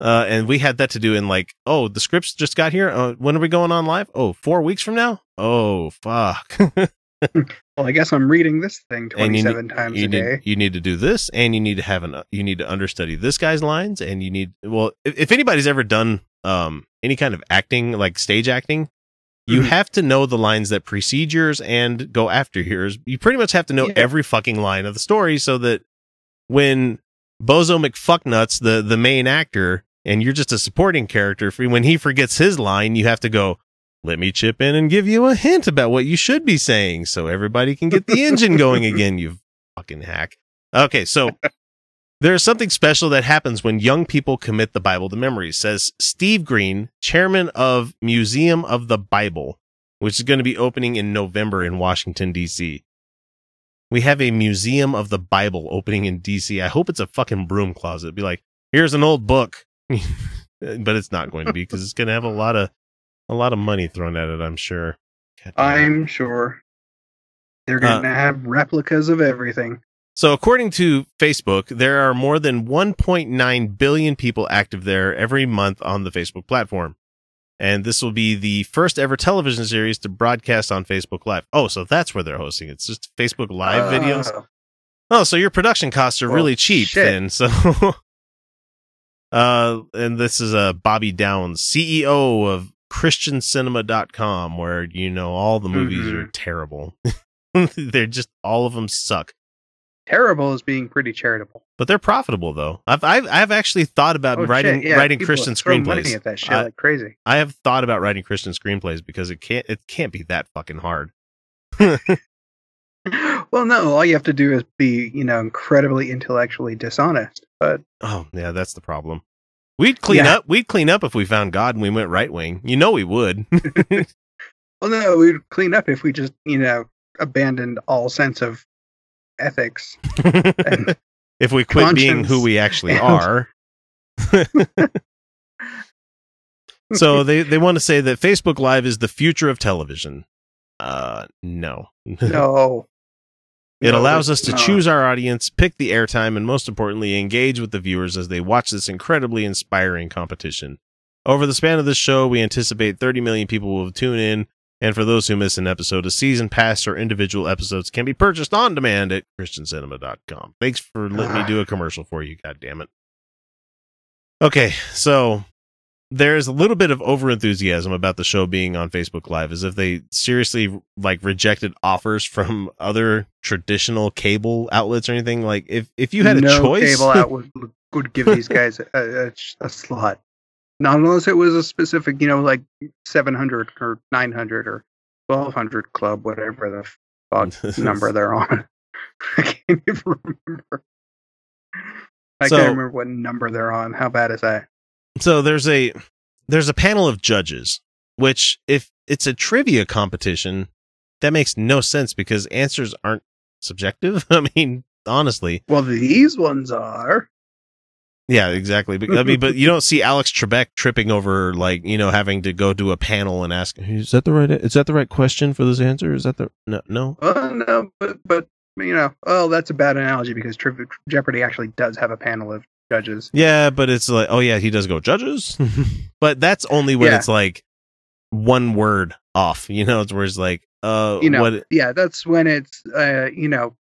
Uh, and we had that to do in like, oh, the scripts just got here. Uh, when are we going on live? Oh, four weeks from now. oh fuck. <laughs> Well, I guess I'm reading this thing and you 27 need, times you a need, day. You need to do this, and you need to have an you need to understudy this guy's lines, and you need well, if, if anybody's ever done um any kind of acting like stage acting, you Mhm. have to know the lines that precede yours and go after yours. You pretty much have to know Yeah. every fucking line of the story so that when Bozo McFucknuts, the the main actor, and you're just a supporting character, when he forgets his line, you have to go. Let me chip in and give you a hint about what you should be saying, so everybody can get the engine going again. You fucking hack. Okay, so <laughs> there's something special that happens when young people commit the Bible to memory, says Steve Green, chairman of Museum of the Bible, which is going to be opening in November in Washington, D.C. We have a Museum of the Bible opening in D.C. I hope it's a fucking broom closet. It'd be like, here's an old book. <laughs> but it's not going to be because it's going to have a lot of a lot of money thrown at it, I'm sure. It. I'm sure they're Uh, going to have replicas of everything. So, according to Facebook, there are more than 1.9 billion people active there every month on the Facebook platform. And this will be the first ever television series to broadcast on Facebook Live. Oh, so that's where they're hosting. It's just Facebook Live videos. Oh, Oh, so your production costs are Well, really cheap shit. then. So, <laughs> uh, and this is uh, Bobby Downs, CEO of ChristianCinema.com, where you know all the movies Mm-hmm. are terrible. <laughs> They're just all of them suck. Terrible is being pretty charitable. but they're profitable though. I've I've, I've actually thought about Oh, writing yeah, writing Christian screenplays. at that shit I, like crazy. I have thought about writing Christian screenplays because it can't it can't be that fucking hard. <laughs> Well, no, all you have to do is be, you know, incredibly intellectually dishonest. But Oh yeah, that's the problem. We'd clean Yeah. up. We'd clean up if we found God and we went right wing. You know we would. <laughs> well, no, we'd clean up if we just, you know, abandoned all sense of ethics. And <laughs> if we quit being who we actually and- are. <laughs> so they they want to say that Facebook Live is the future of television. Uh, no. no, It allows us to choose our audience, pick the airtime, and most importantly, engage with the viewers as they watch this incredibly inspiring competition. Over the span of this show, we anticipate 30 million people will tune in, and for those who miss an episode, a season pass or individual episodes can be purchased on demand at christiancinema.com. Thanks for letting me ah. do a commercial for you, God damn it. Okay, so there's a little bit of overenthusiasm about the show being on Facebook Live, as if they seriously like rejected offers from other traditional cable outlets or anything. Like if if you had a choice, cable <laughs> outlet would, would give these guys a, a, a slot. Not unless it was a specific, you know, like 700 or 900 or 1200 club, whatever the fuck <laughs> number they're on. <laughs> I can't even remember. I So- can't remember what number they're on. How bad is that? So there's a there's a panel of judges, which if it's a trivia competition, that makes no sense because answers aren't subjective. <laughs> I mean, honestly, Well, these ones are. Yeah, exactly. But, I mean, but you don't see Alex Trebek tripping over like you know having to go to a panel and ask, "Is that the right? Is that the right question for this answer? Is that the no? No. Well, no, but but you know, oh, that's a bad analogy because Tri- Jeopardy actually does have a panel of judges. Yeah, but it's like, oh yeah, he does go judges, <laughs> but that's only when Yeah. it's like one word off. You know, it's where it's like, uh, You know, what? yeah, that's when it's uh, you know,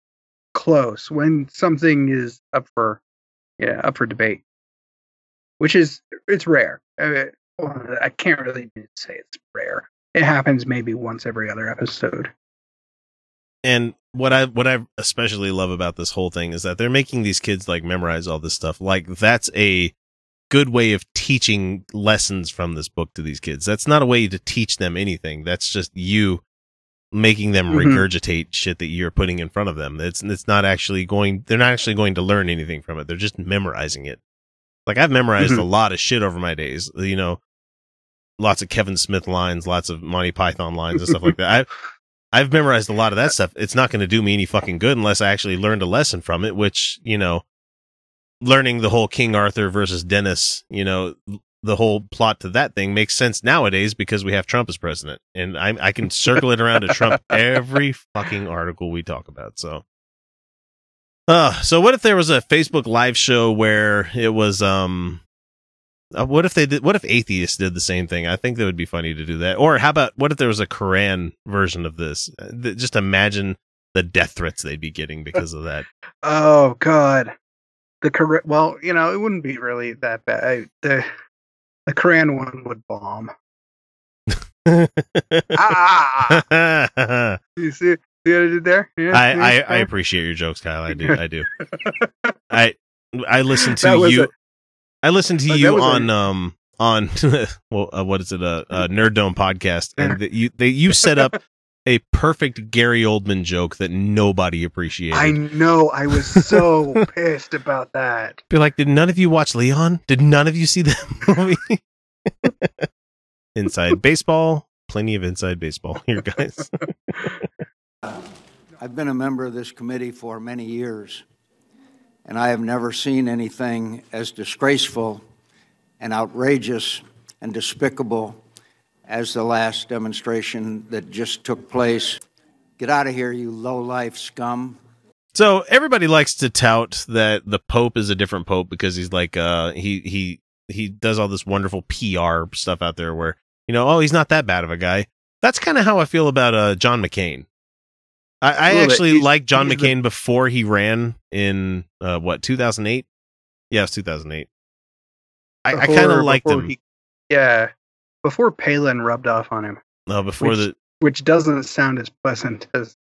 close when something is up for yeah up for debate, which is it's rare. Uh, well, I can't really say it's rare. It happens maybe once every other episode. And what I what I especially love about this whole thing is that they're making these kids like memorize all this stuff. Like that's a good way of teaching lessons from this book to these kids. That's not a way to teach them anything. That's just you making them Mhm. regurgitate shit that you're putting in front of them. It's it's not actually going they're not actually going to learn anything from it. They're just memorizing it. Like I've memorized Mhm. a lot of shit over my days, you know, lots of Kevin Smith lines, lots of Monty Python lines and stuff like that. <laughs> I I've memorized a lot of that stuff. It's not going to do me any fucking good unless I actually learned a lesson from it, which, you know, learning the whole King Arthur versus Dennis, you know, the whole plot to that thing makes sense nowadays because we have Trump as president. And I, I can circle it around to Trump <laughs> every fucking article we talk about. So, uh, so what if there was a Facebook live show where it was, um, Uh, what if they did? What if atheists did the same thing? I think that would be funny to do that. Or how about what if there was a Quran version of this? Uh, th- Just imagine the death threats they'd be getting because of that. <laughs> Oh God, the correct. Well, you know, it wouldn't be really that bad. I, the the Korean one would bomb. ah, <laughs> you see, see what I did there? Yeah, I, I. I appreciate your jokes, Kyle. I do. I do. <laughs> I I listened to you. a- I listened to uh, you was a- on um on <laughs> well uh, what is it a uh, uh, Nerd Dome podcast and that you they you set up a perfect Gary Oldman joke that nobody appreciated. I know. I was so <laughs> pissed about that. Be like, did none of you watch Leon? Did none of you see that <laughs> movie? inside baseball, plenty of inside baseball here, guys. I've been a member of this committee for many years, and I have never seen anything as disgraceful and outrageous and despicable as the last demonstration that just took place. Get out of here, you low-life scum. So everybody likes to tout that the Pope is a different Pope because he's like uh he he he does all this wonderful PR stuff out there where you know oh he's not that bad of a guy. That's kind of how I feel about uh John McCain. I, I bit. actually liked John he's the- McCain before he ran in uh what 2008. Yeah, it was 2008. I, I kind of liked him. he- yeah, before Palin rubbed off on him, uh, before which, the which doesn't sound as pleasant as.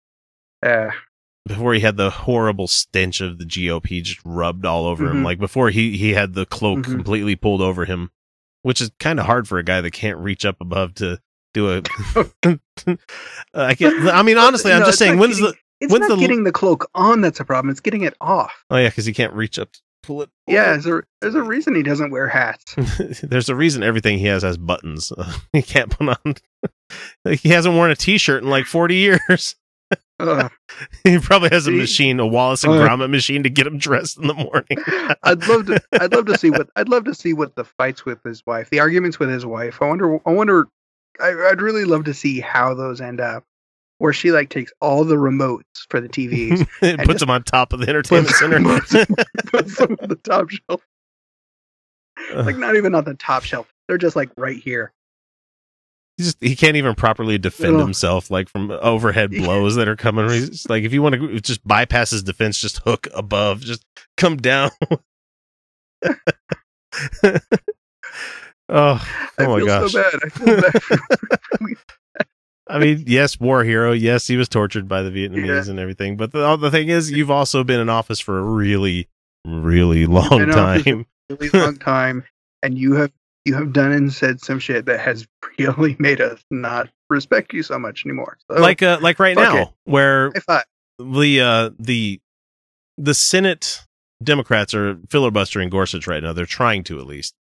Uh, before he had the horrible stench of the GOP just rubbed all over him. Mhm. Like before he he had the cloak Mhm. completely pulled over him, which is kind of hard for a guy that can't reach up above to do a. <laughs> I can't. I mean, honestly, I'm No, just saying. When's getting- the? It's when's not the? getting the cloak on that's a problem. It's getting it off. oh yeah, because he can't reach up. To pull it. Yeah, there's a there's a reason he doesn't wear hats. <laughs> There's a reason everything he has has buttons. <laughs> he can't put on. he hasn't worn a T-shirt in like 40 years. Ugh. he probably has a machine, a Wallace and Uh. Gromit machine to get him dressed in the morning. I'd love to. I'd love to see what. I'd love to see what the fights with his wife, the arguments with his wife. I wonder. I wonder. I, I'd really love to see how those end up. Where she like takes all the remotes for the <laughs> TVs, it and puts them on top of the entertainment <laughs> puts- center. <laughs> puts them on the top shelf. Like not even on the top shelf. They're just like right here. he just he can't even properly defend Ugh. himself like from overhead blows that are coming. He's like if you want to just bypass his defense, just hook above, just come down. Oh, oh my gosh! so bad. I feel bad. <laughs> <laughs> I mean, yes, war hero. Yes, he was tortured by the Vietnamese and everything. But the, the thing is, you've also been in office for a really, really long been in office time. a really long time, and you have you have done and said some shit that has <laughs> really made us not respect you so much anymore. So, like uh, like right now, it. where the uh the the Senate Democrats are filibustering Gorsuch right now. They're trying to at least.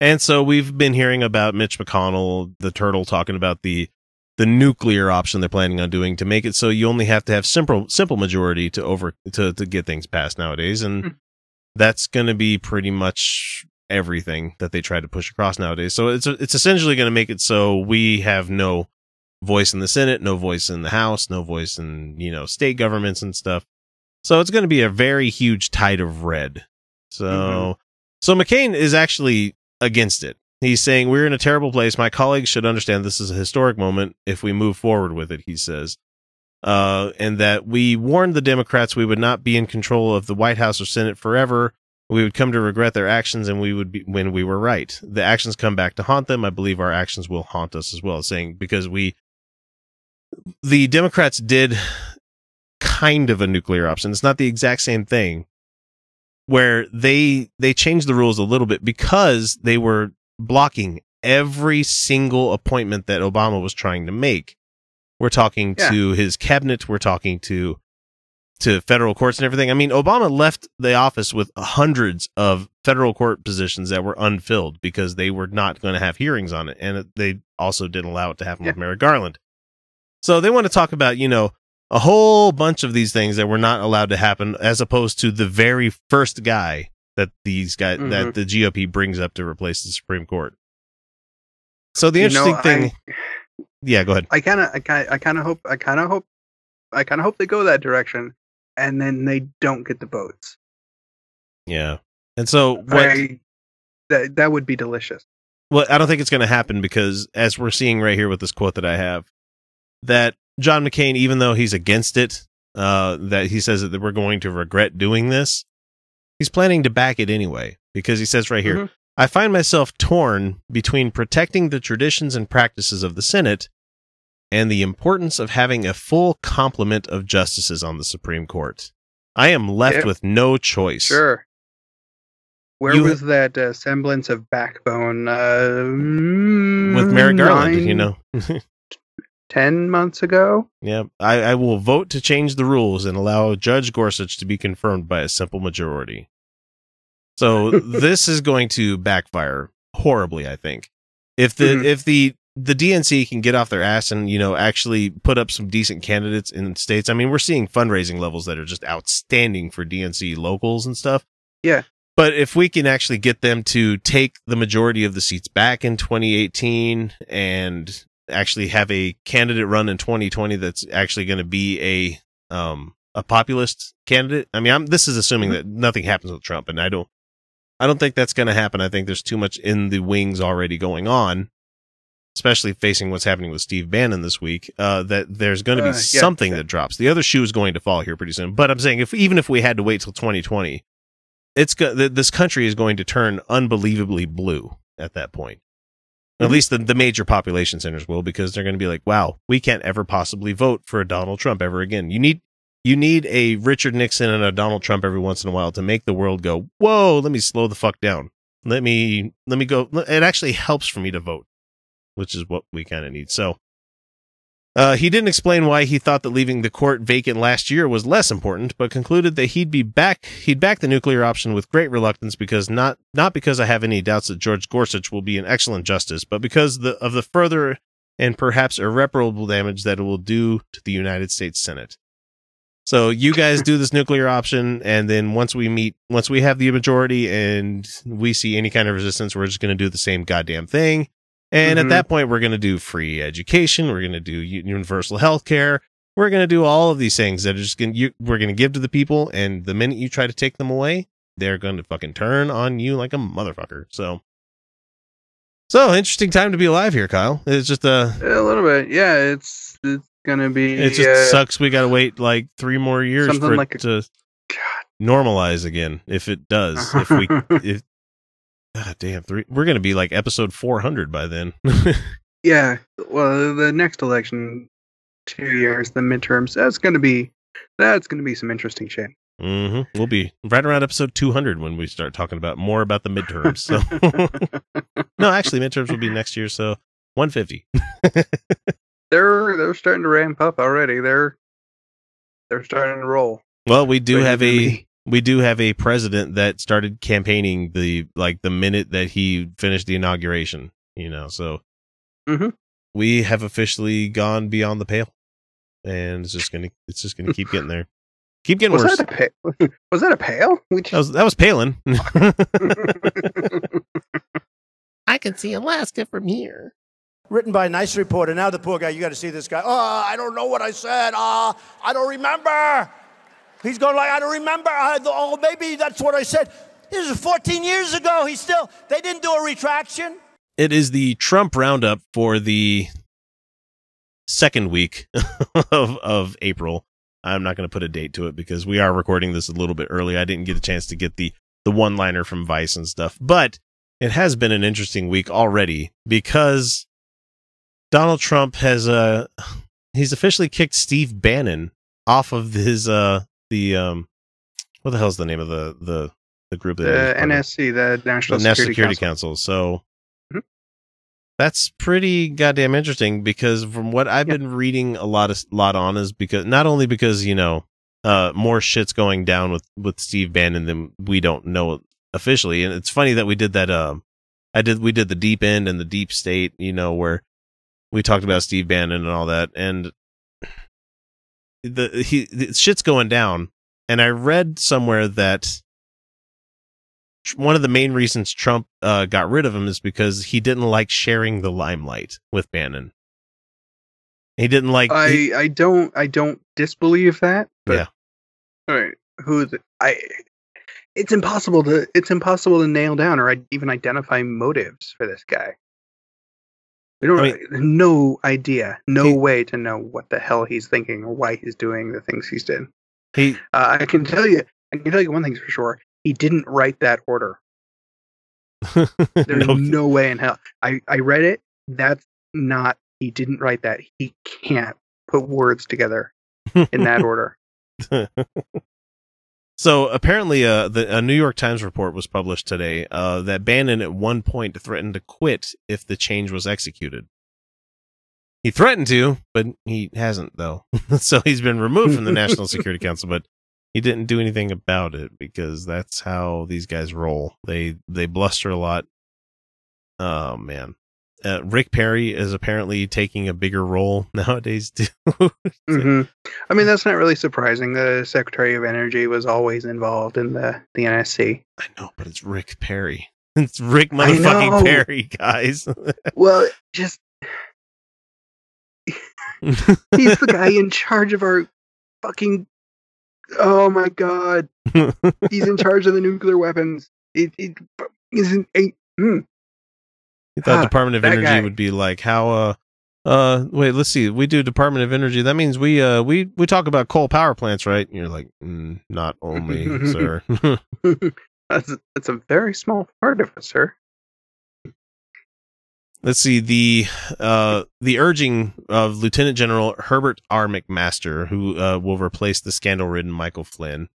And so we've been hearing about Mitch McConnell, the turtle, talking about the the nuclear option they're planning on doing to make it so you only have to have simple simple majority to over to to get things passed nowadays, and that's going to be pretty much everything that they try to push across nowadays. So it's it's essentially going to make it so we have no voice in the Senate, no voice in the House, no voice in you know state governments and stuff. So it's going to be a very huge tide of red. So Mhm. so McCain is actually against it. He's saying we're in a terrible place. My colleagues should understand this is a historic moment if we move forward with it. He says, uh, and that we warned the Democrats we would not be in control of the White House or Senate forever. We would come to regret their actions, and we would be when we were right. The actions come back to haunt them. I believe our actions will haunt us as well. Saying because we, the Democrats did kind of a nuclear option. It's not the exact same thing, where they they changed the rules a little bit because they were blocking every single appointment that Obama was trying to make. We're talking Yeah. to his cabinet. We're talking to to federal courts and everything. I mean, Obama left the office with hundreds of federal court positions that were unfilled because they were not going to have hearings on it, and they also didn't allow it to happen with Merrick Garland. So they want to talk about, you know, a whole bunch of these things that were not allowed to happen, as opposed to the very first guy that these guys Mhm. that the GOP brings up to replace the Supreme Court. So the You interesting know, thing, I- yeah, go ahead. I kind of, I kind, I kind of hope, I kind of hope, I kind of hope they go that direction, and then they don't get the votes. Yeah, and so what? I, that that would be delicious. Well, I don't think it's going to happen because, as we're seeing right here with this quote that I have, that John McCain, even though he's against it, uh, that he says that we're going to regret doing this, he's planning to back it anyway because he says right here, mm-hmm. I find myself torn between protecting the traditions and practices of the Senate and the importance of having a full complement of justices on the Supreme Court. I am left with no choice. Sure. Where you, was that uh, semblance of backbone? Uh, with Merrick Garland, nine, you know. <laughs> 10 months ago. Yeah, I, I, will vote to change the rules and allow Judge Gorsuch to be confirmed by a simple majority. So <laughs> this is going to backfire horribly, I think. If the mm-hmm. if the the DNC can get off their ass and you know actually put up some decent candidates in states. I mean, we're seeing fundraising levels that are just outstanding for DNC locals and stuff. Yeah. But if we can actually get them to take the majority of the seats back in 2018 and actually have a candidate run in 2020 that's actually going to be a um a populist candidate. I mean, I'm this is assuming that nothing happens with Trump and I don't I don't think that's going to happen. I think there's too much in the wings already going on, especially facing what's happening with Steve Bannon this week. Uh, that there's going to be Uh, yeah, something yeah. that drops. The other shoe is going to fall here pretty soon. But I'm saying if even if we had to wait till 2020, it's go- th- this country is going to turn unbelievably blue at that point. At least the, the major population centers will, because they're going to be like, "Wow, we can't ever possibly vote for a Donald Trump ever again." You need you need a Richard Nixon and a Donald Trump every once in a while to make the world go, "Whoa, let me slow the fuck down. Let me let me go." It actually helps for me to vote, which is what we kind of need. So, uh, he didn't explain why he thought that leaving the court vacant last year was less important, but concluded that he'd be back. He'd back the nuclear option with great reluctance because not not because I have any doubts that Judge Gorsuch will be an excellent justice, but because the, of the further and perhaps irreparable damage that it will do to the United States Senate. So you guys do this nuclear option, and then once we meet, once we have the majority, and we see any kind of resistance, we're just going to do the same goddamn thing. And Mhm. at that point, we're going to do free education. We're going to do universal health care. We're going to do all of these things that are just going to, we're going to give to the people. And the minute you try to take them away, they're going to fucking turn on you like a motherfucker. So, so interesting time to be alive here, Kyle. It's just uh, A little bit, yeah. It's it's gonna be. it just uh, sucks. We got to wait like three more years for like it a- to normalize again. If it does, if we, <laughs> if, God damn, three, we're going to be like episode 400 by then. <laughs> Yeah. Well, the next election, two years, the midterms. That's gonna be. That's gonna be some interesting shit. Mm-hmm. We'll be right around episode 200 when we start talking about more about the midterms. So, <laughs> no, actually, midterms will be next year. So, 150. <laughs> They're they're starting to ramp up already. They're they're starting to roll. Well, we do Ready have a me. We do have a president that started campaigning the like the minute that he finished the inauguration. You know, so Mhm. we have officially gone beyond the pale, and it's just gonna it's just gonna keep getting there. Keep getting Was worse. that a pa- <laughs> Was that a pail? We That was that was Palin. <laughs> I can see Alaska from here. Written by a nice reporter. Now the poor guy, you got to see this guy. Oh, I don't know what I said. Ah, I don't remember. He's going like, I don't remember. I, oh, maybe that's what I said. This is 14 years ago. He's still, they didn't do a retraction. It is the Trump roundup for the second week <laughs> of of April. I'm not going to put a date to it because we are recording this a little bit early. I didn't get a chance to get the the one liner from Vice and stuff, but it has been an interesting week already because Donald Trump has uh he's officially kicked Steve Bannon off of his uh the um what the hell's the name of the the the group that the? NSC, the National, the National Security, Security Council. Council. So Mhm. that's pretty goddamn interesting because from what I've been reading a lot of lot on is because not only because you know uh more shit's going down with with Steve Bannon than we don't know officially, and it's funny that we did that. Um, I did we did the deep end and the deep state, you know, where we talked about Steve Bannon and all that, and the he the shit's going down. And I read somewhere that one of the main reasons Trump uh, got rid of him is because he didn't like sharing the limelight with Bannon. He didn't like. I he- I don't I don't disbelieve that. But yeah. all right, who the, I it's impossible to it's impossible to nail down or even identify motives for this guy. We don't I no idea, no way to know what the hell he's thinking or why he's doing the things he's doing. He Uh, I can tell you, I can tell you one thing for sure. He didn't write that order. <laughs> There's No. no, way in hell. I, I read it. That's not, he didn't write that. He can't put words together in that <laughs> order. <laughs> So apparently, uh, the, a New York Times report was published today uh, that Bannon at one point threatened to quit if the change was executed. He threatened to, but he hasn't though. <laughs> so he's been removed from the National <laughs> Security Council, but he didn't do anything about it because that's how these guys roll. They they bluster a lot. Oh man. Uh, Rick Perry is apparently taking a bigger role <laughs> nowadays too. <laughs> hmm I mean, that's not really surprising. The Secretary of Energy was always involved in the, the NSC. I know, but it's Rick Perry. <laughs> It's Rick motherfucking. Perry, guys. Well, just he's the guy in charge of our fucking. Oh my god, he's in charge of the nuclear weapons. It, it isn't a. Mm. You thought Ah, Department of Energy guy. would be like how uh uh wait, let's see. We do Department of Energy. That means we uh we we talk about coal power plants, right? And you're like, mm, not only, sir. <laughs> <laughs> that's that's a very small part of it, sir. let's see the uh the urging of Lieutenant General Herbert R. McMaster, who uh will replace the scandal-ridden Michael Flynn.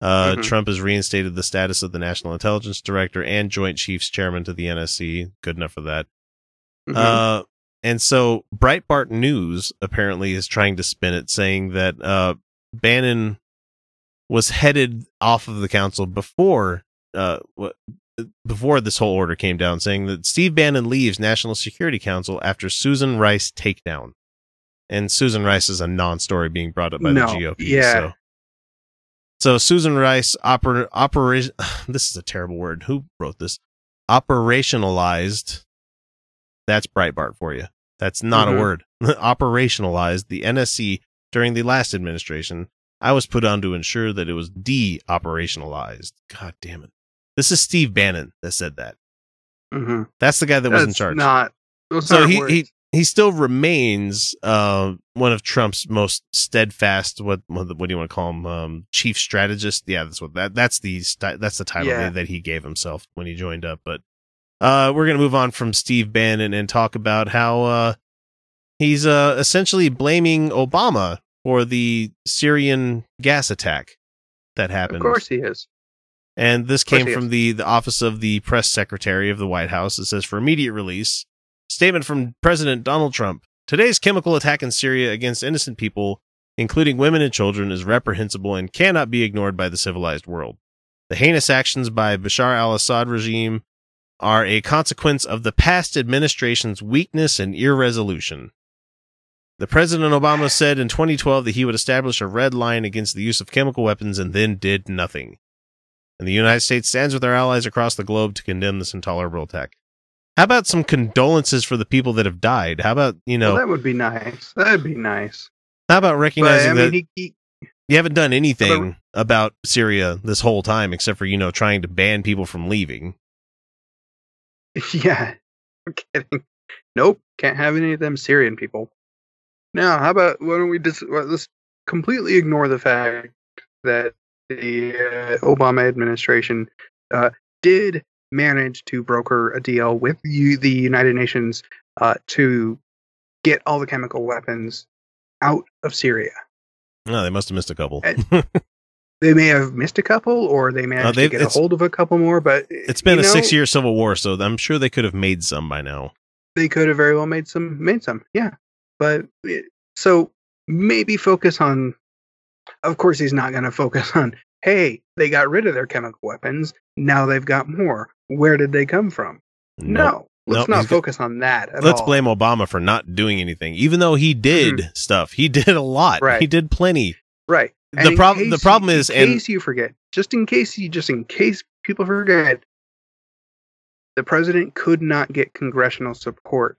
Uh, Mhm. Trump has reinstated the status of the National Intelligence Director and Joint Chiefs Chairman to the NSC. Good enough for that. Mhm. Uh, and so Breitbart News apparently is trying to spin it, saying that uh, Bannon was headed off of the council before uh, before this whole order came down, saying that Steve Bannon leaves National Security Council after Susan Rice takedown. And Susan Rice is a non-story being brought up by No, the GOP. yeah. So. So Susan Rice oper- operation <sighs> this is a terrible word. Who wrote this? Operationalized that's Breitbart for you. That's not Mhm. a word. <laughs> Operationalized the NSC during the last administration. I was put on to ensure that it was de-operationalized. God damn it. This is Steve Bannon that said that. hmm That's the guy that was in charge. Not so he, words. he he still remains uh, one of Trump's most steadfast. What what, do you want to call him? Um, chief strategist. Yeah, that's what that that's the that's the title Yeah. that, he gave himself when he joined up. But uh, we're gonna move on from Steve Bannon and talk about how uh, he's uh, essentially blaming Obama for the Syrian gas attack that happened. Of course he is. And this came from is. the, the office of the press secretary of the White House. It says for immediate release, statement from President Donald Trump. Today's chemical attack in Syria against innocent people, including women and children, is reprehensible and cannot be ignored by the civilized world. The heinous actions by Bashar al-Assad regime are a consequence of the past administration's weakness and irresolution. The President Obama said in 2012 that he would establish a red line against the use of chemical weapons and then did nothing and the United States stands with our allies across the globe to condemn this intolerable attack. How about some condolences for the people that have died? How about, you know, well, that would be nice. That'd be nice. how about But recognizing I mean, that he, he you haven't done anything about Syria this whole time except for, you know, trying to ban people from leaving? <laughs> Yeah, I'm kidding. Nope, can't have any of them Syrian people. Now, how about why don't we just well, let's completely ignore the fact that the uh, Obama administration uh, did manage to broker a deal with you, the United Nations uh, to get all the chemical weapons out of Syria. No, they must have missed a couple. Eh, <laughs> they may have missed a couple, or they managed uh, to they've- get a hold of a couple more. But eh, it's been a know, six year civil war, so I'm sure they could have made some by now. they could have very well made some made some yeah but eh, so maybe focus on of course he's not going to focus on hey they got rid of their chemical weapons now they've got more where did they come from no let's Nope, not he's focus on that at Let's all. blame Obama for not doing anything, even though he did stuff. He <laughs> did a lot. Right. He did plenty. right The And in prob- the problem is- in and- case you forget just in case you just in case people forget the president could not get congressional support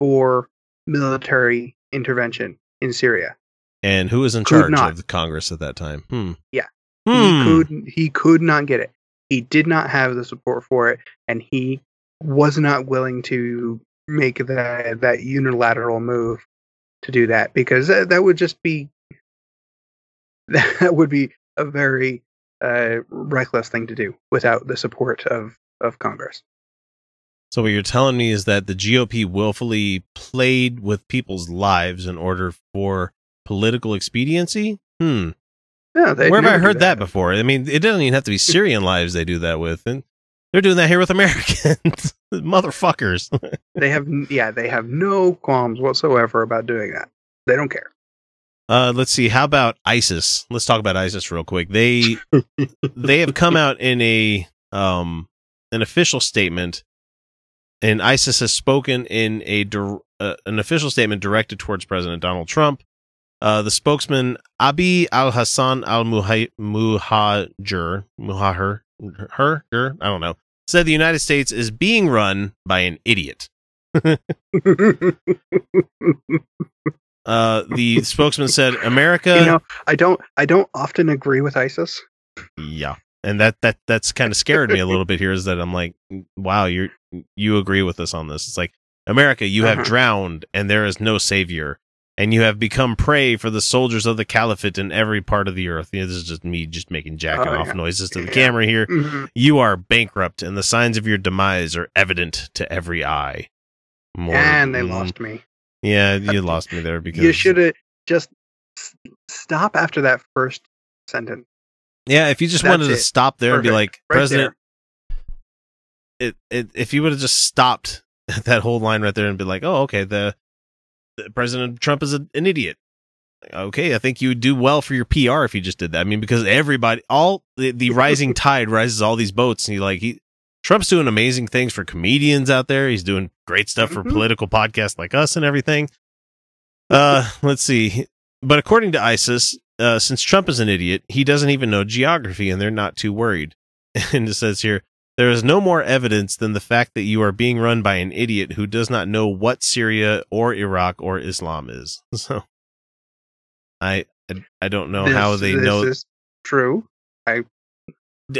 for military intervention in syria And who was in Could charge not. of the Congress at that time? Hmm. Yeah. Hmm. He could he could not get it. He did not have the support for it, and he was not willing to make that that unilateral move to do that because that, that would just be <laughs> that would be a very uh, reckless thing to do without the support of of Congress. So what you're telling me is that the GOP willfully played with people's lives in order for political expediency? Hmm. Yeah, Where have I heard that. before? I mean, it doesn't even have to be Syrian lives they do that with, and they're doing that here with Americans, <laughs> motherfuckers. <laughs> They have yeah, they have no qualms whatsoever about doing that. They don't care. Uh, let's see. How about ISIS? Let's talk about ISIS real quick. They <laughs> they have come out in a um an official statement, and ISIS has spoken in a uh, an official statement directed towards President Donald Trump. Uh, the spokesman Abi Al Hassan Al Muhajir Muhajir her her I don't know said the United States is being run by an idiot. <laughs> Uh, the spokesman said, "America." you know, I don't I don't often agree with ISIS. Yeah, and that that that's kind of scared me a little bit here. Is that I'm like, wow, you you agree with us on this? It's like America, you have Uh-huh. drowned, and there is no savior, and you have become prey for the soldiers of the caliphate in every part of the earth. You know, this is just me just making jacking Oh, off yeah. noises to the Yeah. camera here. Mhm. You are bankrupt, and the signs of your demise are evident to every eye. More, and they mm, lost me. Yeah, you <laughs> lost me there because You should have just s- stop after that first sentence. Yeah, if you just That's wanted to it. stop there and be like, Right President, it, it, if you would have just stopped <laughs> that whole line right there and be like, oh, okay, the President Trump is a, an idiot. Okay, I think you would do well for your PR if you just did that. I mean, because everybody, all the, the <laughs> rising tide rises all these boats, and you like he, Trump's doing amazing things for comedians out there. He's doing great stuff for Mhm. political podcasts like us and everything. Uh, let's see. But according to ISIS, uh, since Trump is an idiot, he doesn't even know geography, and they're not too worried. <laughs> And it says here, there is no more evidence than the fact that you are being run by an idiot who does not know what Syria or Iraq or Islam is. <laughs> So, I I, I don't know how they this know. is true. I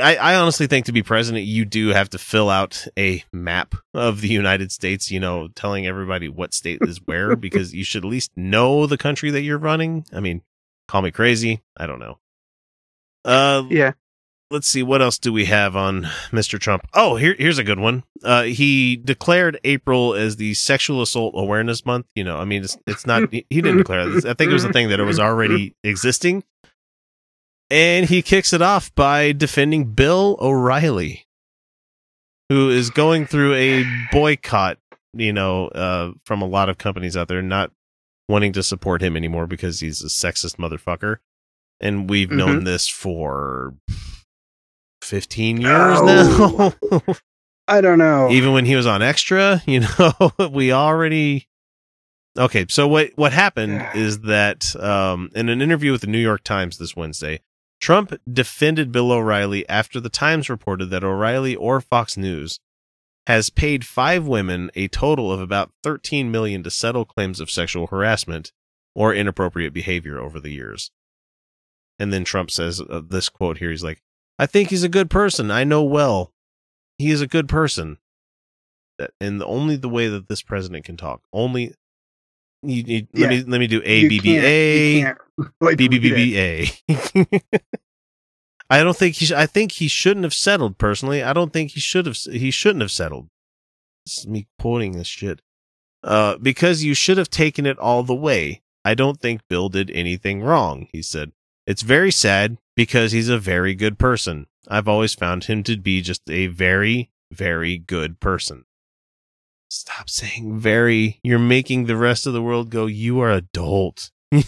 I, I honestly think to be president, you do have to fill out a map of the United States, you know, telling everybody what state is where, <laughs> because you should at least know the country that you're running. I mean, call me crazy. I don't know. Uh, yeah. Let's see. What else do we have on Mr. Trump? Oh, here, here's a good one. Uh, he declared April as the Sexual Assault Awareness Month. You know, I mean, it's, it's not, he, didn't declare this. I think it was a thing that it was already existing. And he kicks it off by defending Bill O'Reilly, who is going through a boycott, you know, uh, from a lot of companies out there not wanting to support him anymore because he's a sexist motherfucker. And we've known Mhm. this for 15 years now. <laughs> I don't know. Even when he was on Extra, <laughs> you know, we already Okay, so what what happened is that um, in an interview with the New York Times this Wednesday, Trump defended Bill O'Reilly after the Times reported that O'Reilly or Fox News has paid five women a total of about 13 million to settle claims of sexual harassment or inappropriate behavior over the years. And then Trump says uh, this quote here he's like, "I think he's a good person. I know well. He is a good person." That and the, only the way that this president can talk. Only you need, let me let me do You A B B you A <laughs> B B B B A. <laughs> I don't think he. Sh- I think he shouldn't have settled. Personally, I don't think he should have. He shouldn't have settled. This is me quoting this shit. Uh, because you should have taken it all the way. I don't think Bill did anything wrong. He said it's very sad because he's a very good person. I've always found him to be just a very, very good person. Stop saying very. You're making the rest of the world go. You are adult. <laughs>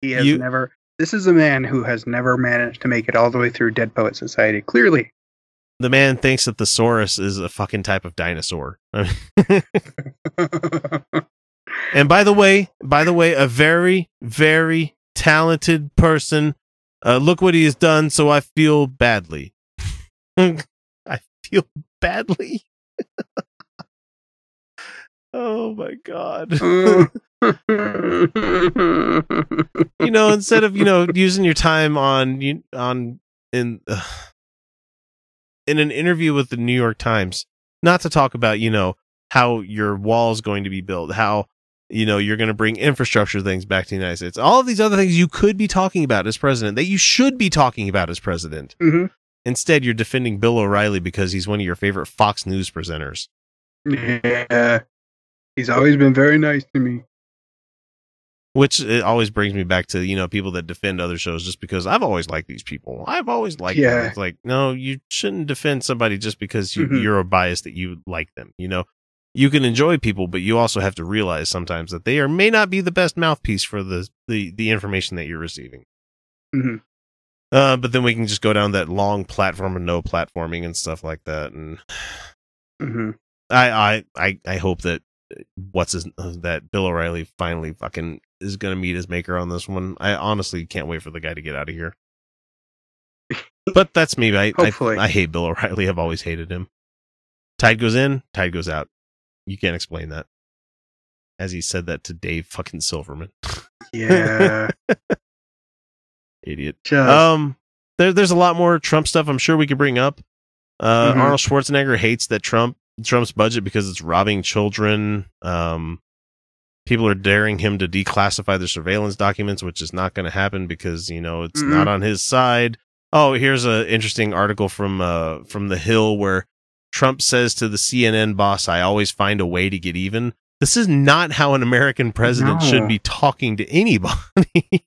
He has You- never. This is a man who has never managed to make it all the way through Dead Poet Society. Clearly, the man thinks that the Saurus is a fucking type of dinosaur. <laughs> <laughs> and by the way, by the way, a very, very talented person. Uh, look what he has done, so I feel badly. <laughs> I feel badly. <laughs> oh my god. you know, instead of you know <laughs> using your time on you on in. Uh, <sighs> in an interview with the New York Times, not to talk about, you know, how your wall is going to be built, how, you know, you're going to bring infrastructure things back to the United States. All of these other things you could be talking about as president that you should be talking about as president. Mm-hmm. Instead, you're defending Bill O'Reilly because he's one of your favorite Fox News presenters. Yeah. He's always been very nice to me. Which it always brings me back to, you know, people that defend other shows just because I've always liked these people. I've always liked them. Yeah. It's like, no, you shouldn't defend somebody just because you, Mhm. you're a bias that you like them. You know, you can enjoy people, but you also have to realize sometimes that they are may not be the best mouthpiece for the the, the information that you're receiving. Mhm. Uh, but then we can just go down that long platform and no platforming and stuff like that. And hmm I I I, I hope that uh, what's his that Bill O'Reilly finally fucking is gonna meet his maker on this one. I honestly can't wait for the guy to get out of here. <laughs> But that's me. I, Hopefully. I I hate Bill O'Reilly. I've always hated him. Tide goes in, tide goes out. You can't explain that. As he said that to Dave fucking Silverman. Yeah. <laughs> Idiot. Just- Um, there, there's a lot more Trump stuff. I'm sure we could bring up. Uh, Mhm. Arnold Schwarzenegger hates that Trump Trump's budget because it's robbing children. Um, people are daring him to declassify the surveillance documents, which is not going to happen because you know it's Mhm. not on his side. Oh, here's an interesting article from uh from the Hill where Trump says to the CNN boss, "I always find a way to get even." This is not how an American president No. should be talking to anybody. <laughs>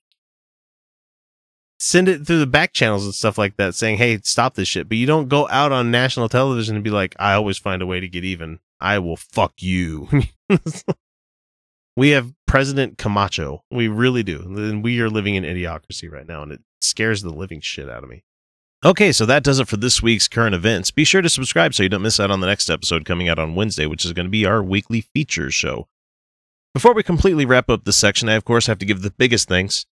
Send it through the back channels and stuff like that, saying, "Hey, stop this shit." But you don't go out on national television and be like, "I always find a way to get even. I will fuck you." <laughs> we have President Camacho. We really do. And we are living in idiocracy right now, and it scares the living shit out of me. Okay, so that does it for this week's current events. Be sure to subscribe so you don't miss out on the next episode coming out on Wednesday, which is going to be our weekly features show. Before we completely wrap up this section, I of course have to give the biggest thanks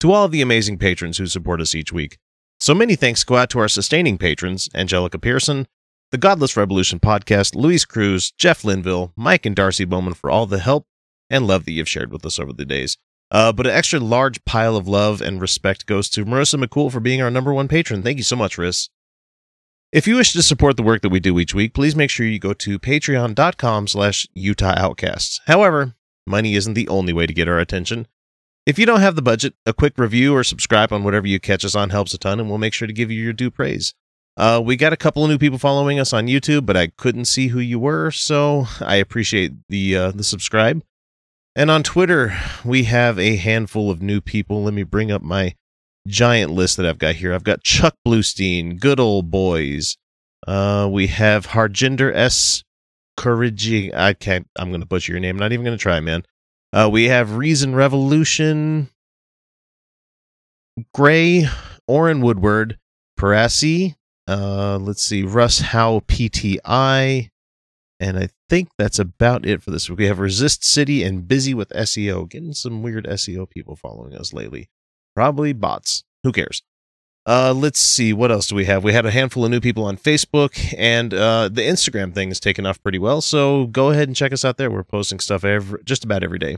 to all of the amazing patrons who support us each week. So many thanks go out to our sustaining patrons Angelica Pearson, the Godless Revolution podcast, Luis Cruz, Jeff Linville, Mike and Darcy Bowman for all the help and love that you've shared with us over the days. Uh, but an extra large pile of love and respect goes to Marissa McCool for being our number one patron. Thank you so much, Riss. If you wish to support the work that we do each week, please make sure you go to patreon.com slash Utah Outcasts. However, money isn't the only way to get our attention. If you don't have the budget, a quick review or subscribe on whatever you catch us on helps a ton, and we'll make sure to give you your due praise. Uh, we got a couple of new people following us on YouTube, but I couldn't see who you were, so I appreciate the uh, the subscribe. And on Twitter, we have a handful of new people. Let me bring up my giant list that I've got here. I've got Chuck Bluestein, Good Old Boys. Uh, we have Harjinder S. Courage. I can't. I'm going to butcher your name. I'm not even going to try, man. Uh, we have Reason Revolution, Gray, Oren Woodward, Parasi. Uh, let's see, Russ Howe PTI, and I think that's about it for this week. We have Resist City and Busy with SEO. Getting some weird SEO people following us lately. Probably bots. Who cares? Uh, let's see. What else do we have? We had a handful of new people on Facebook, and uh, the Instagram thing is taken off pretty well. So go ahead and check us out there. We're posting stuff every, just about every day.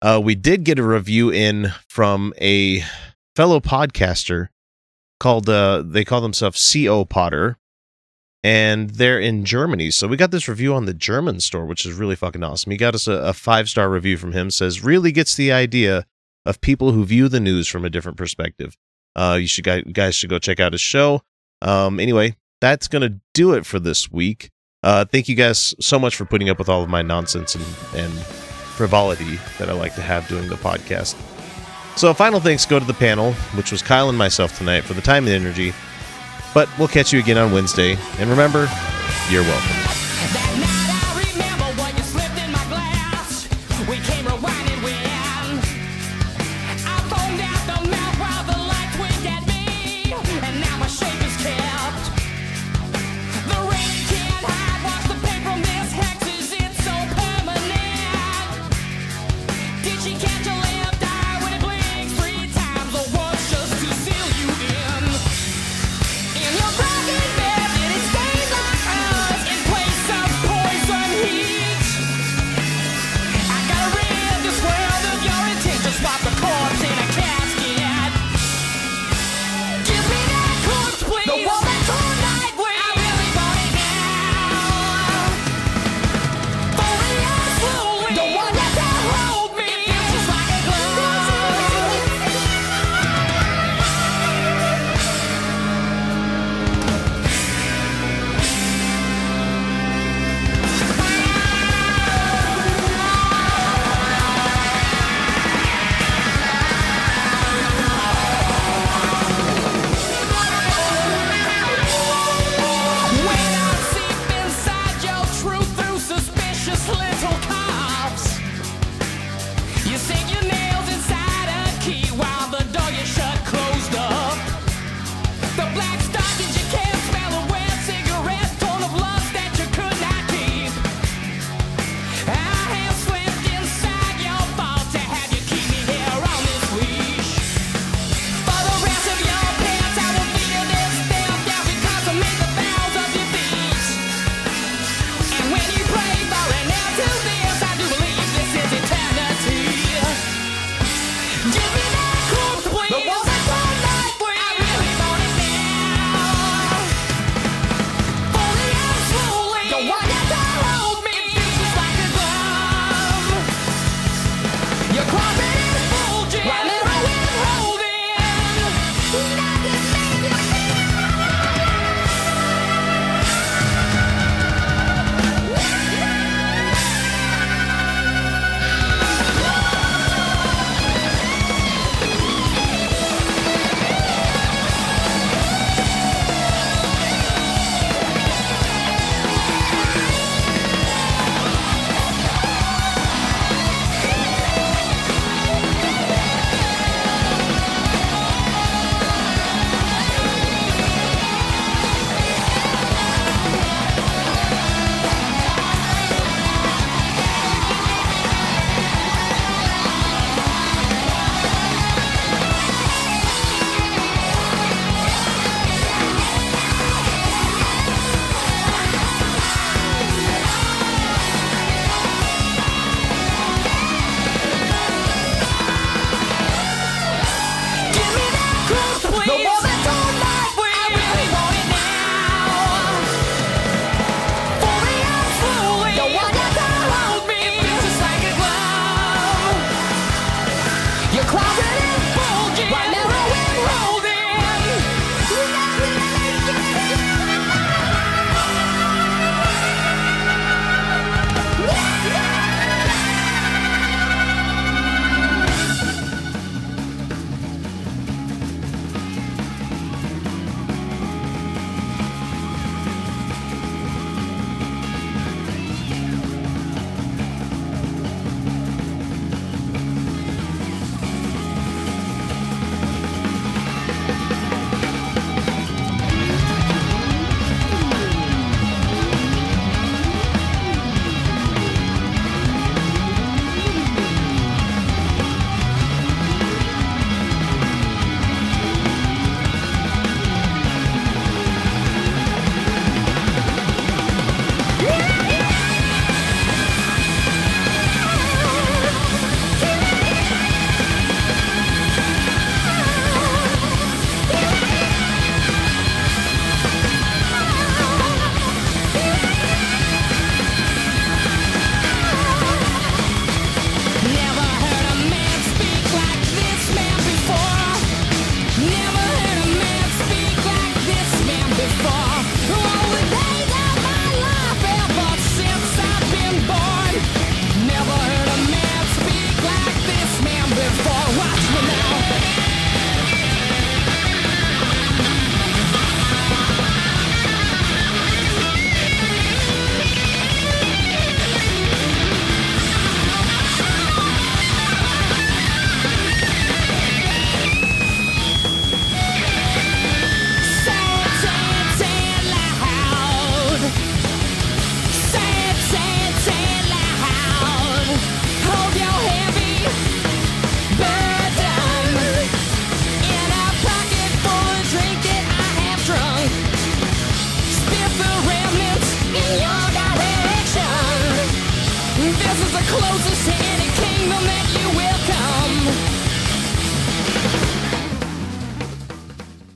Uh, we did get a review in from a fellow podcaster called uh, they call themselves Co Potter, and they're in Germany. So we got this review on the German store, which is really fucking awesome. He got us a, a five star review from him. Says really gets the idea of people who view the news from a different perspective. Uh, you should guys, should go check out his show. Um, anyway, that's gonna do it for this week. Uh, thank you guys so much for putting up with all of my nonsense and, and frivolity that I like to have doing the podcast. So, final thanks go to the panel, which was Kyle and myself tonight for the time and energy. But we'll catch you again on Wednesday. And remember, you're welcome.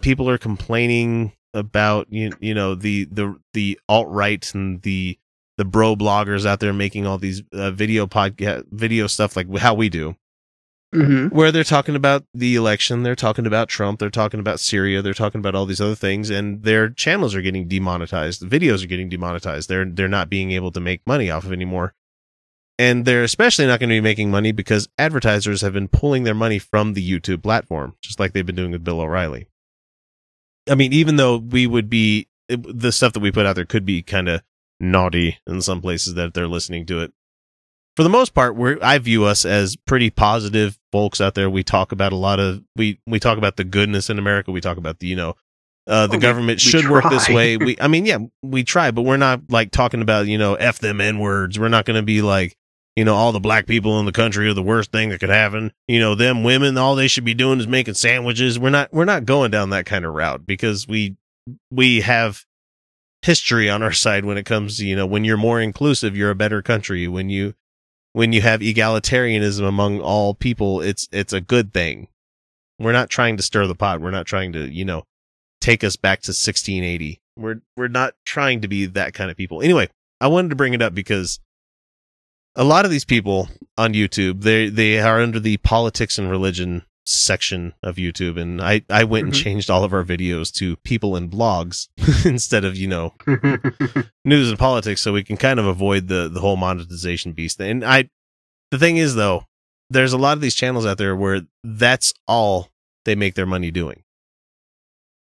People are complaining about you, you know the the the alt right and the the bro bloggers out there making all these uh, video podcast video stuff like how we do Mm-hmm. where they're talking about the election, they're talking about Trump, they're talking about Syria, they're talking about all these other things, and their channels are getting demonetized. The videos are getting demonetized. They're they're not being able to make money off of anymore. And they're especially not going to be making money because advertisers have been pulling their money from the YouTube platform, just like they've been doing with Bill O'Reilly. I mean, even though we would be it- the stuff that we put out there could be kind of naughty in some places that they're listening to it for the most part, we're I view us as pretty positive folks out there. We talk about a lot of we we talk about the goodness in America. We talk about the you know uh, the Well, government we should work this way. <laughs> We I mean yeah we try, but we're not like talking about you know f them n words. We're not going to be like you know all the black people in the country are the worst thing that could happen. You know them women, all they should be doing is making sandwiches. We're not we're not going down that kind of route because we we have history on our side when it comes to you know when you're more inclusive, you're a better country. When you when you have egalitarianism among all people, it's it's a good thing. We're not trying to stir the pot. We're not trying to, you know, take us back to 1680. We're we're not trying to be that kind of people. Anyway, I wanted to bring it up because a lot of these people on YouTube, they they are under the politics and religion section of YouTube and I I went and Mhm. changed all of our videos to people and blogs <laughs> instead of, you know, <laughs> news and politics so we can kind of avoid the the whole monetization beast and i the thing is though there's a lot of these channels out there where that's all they make their money doing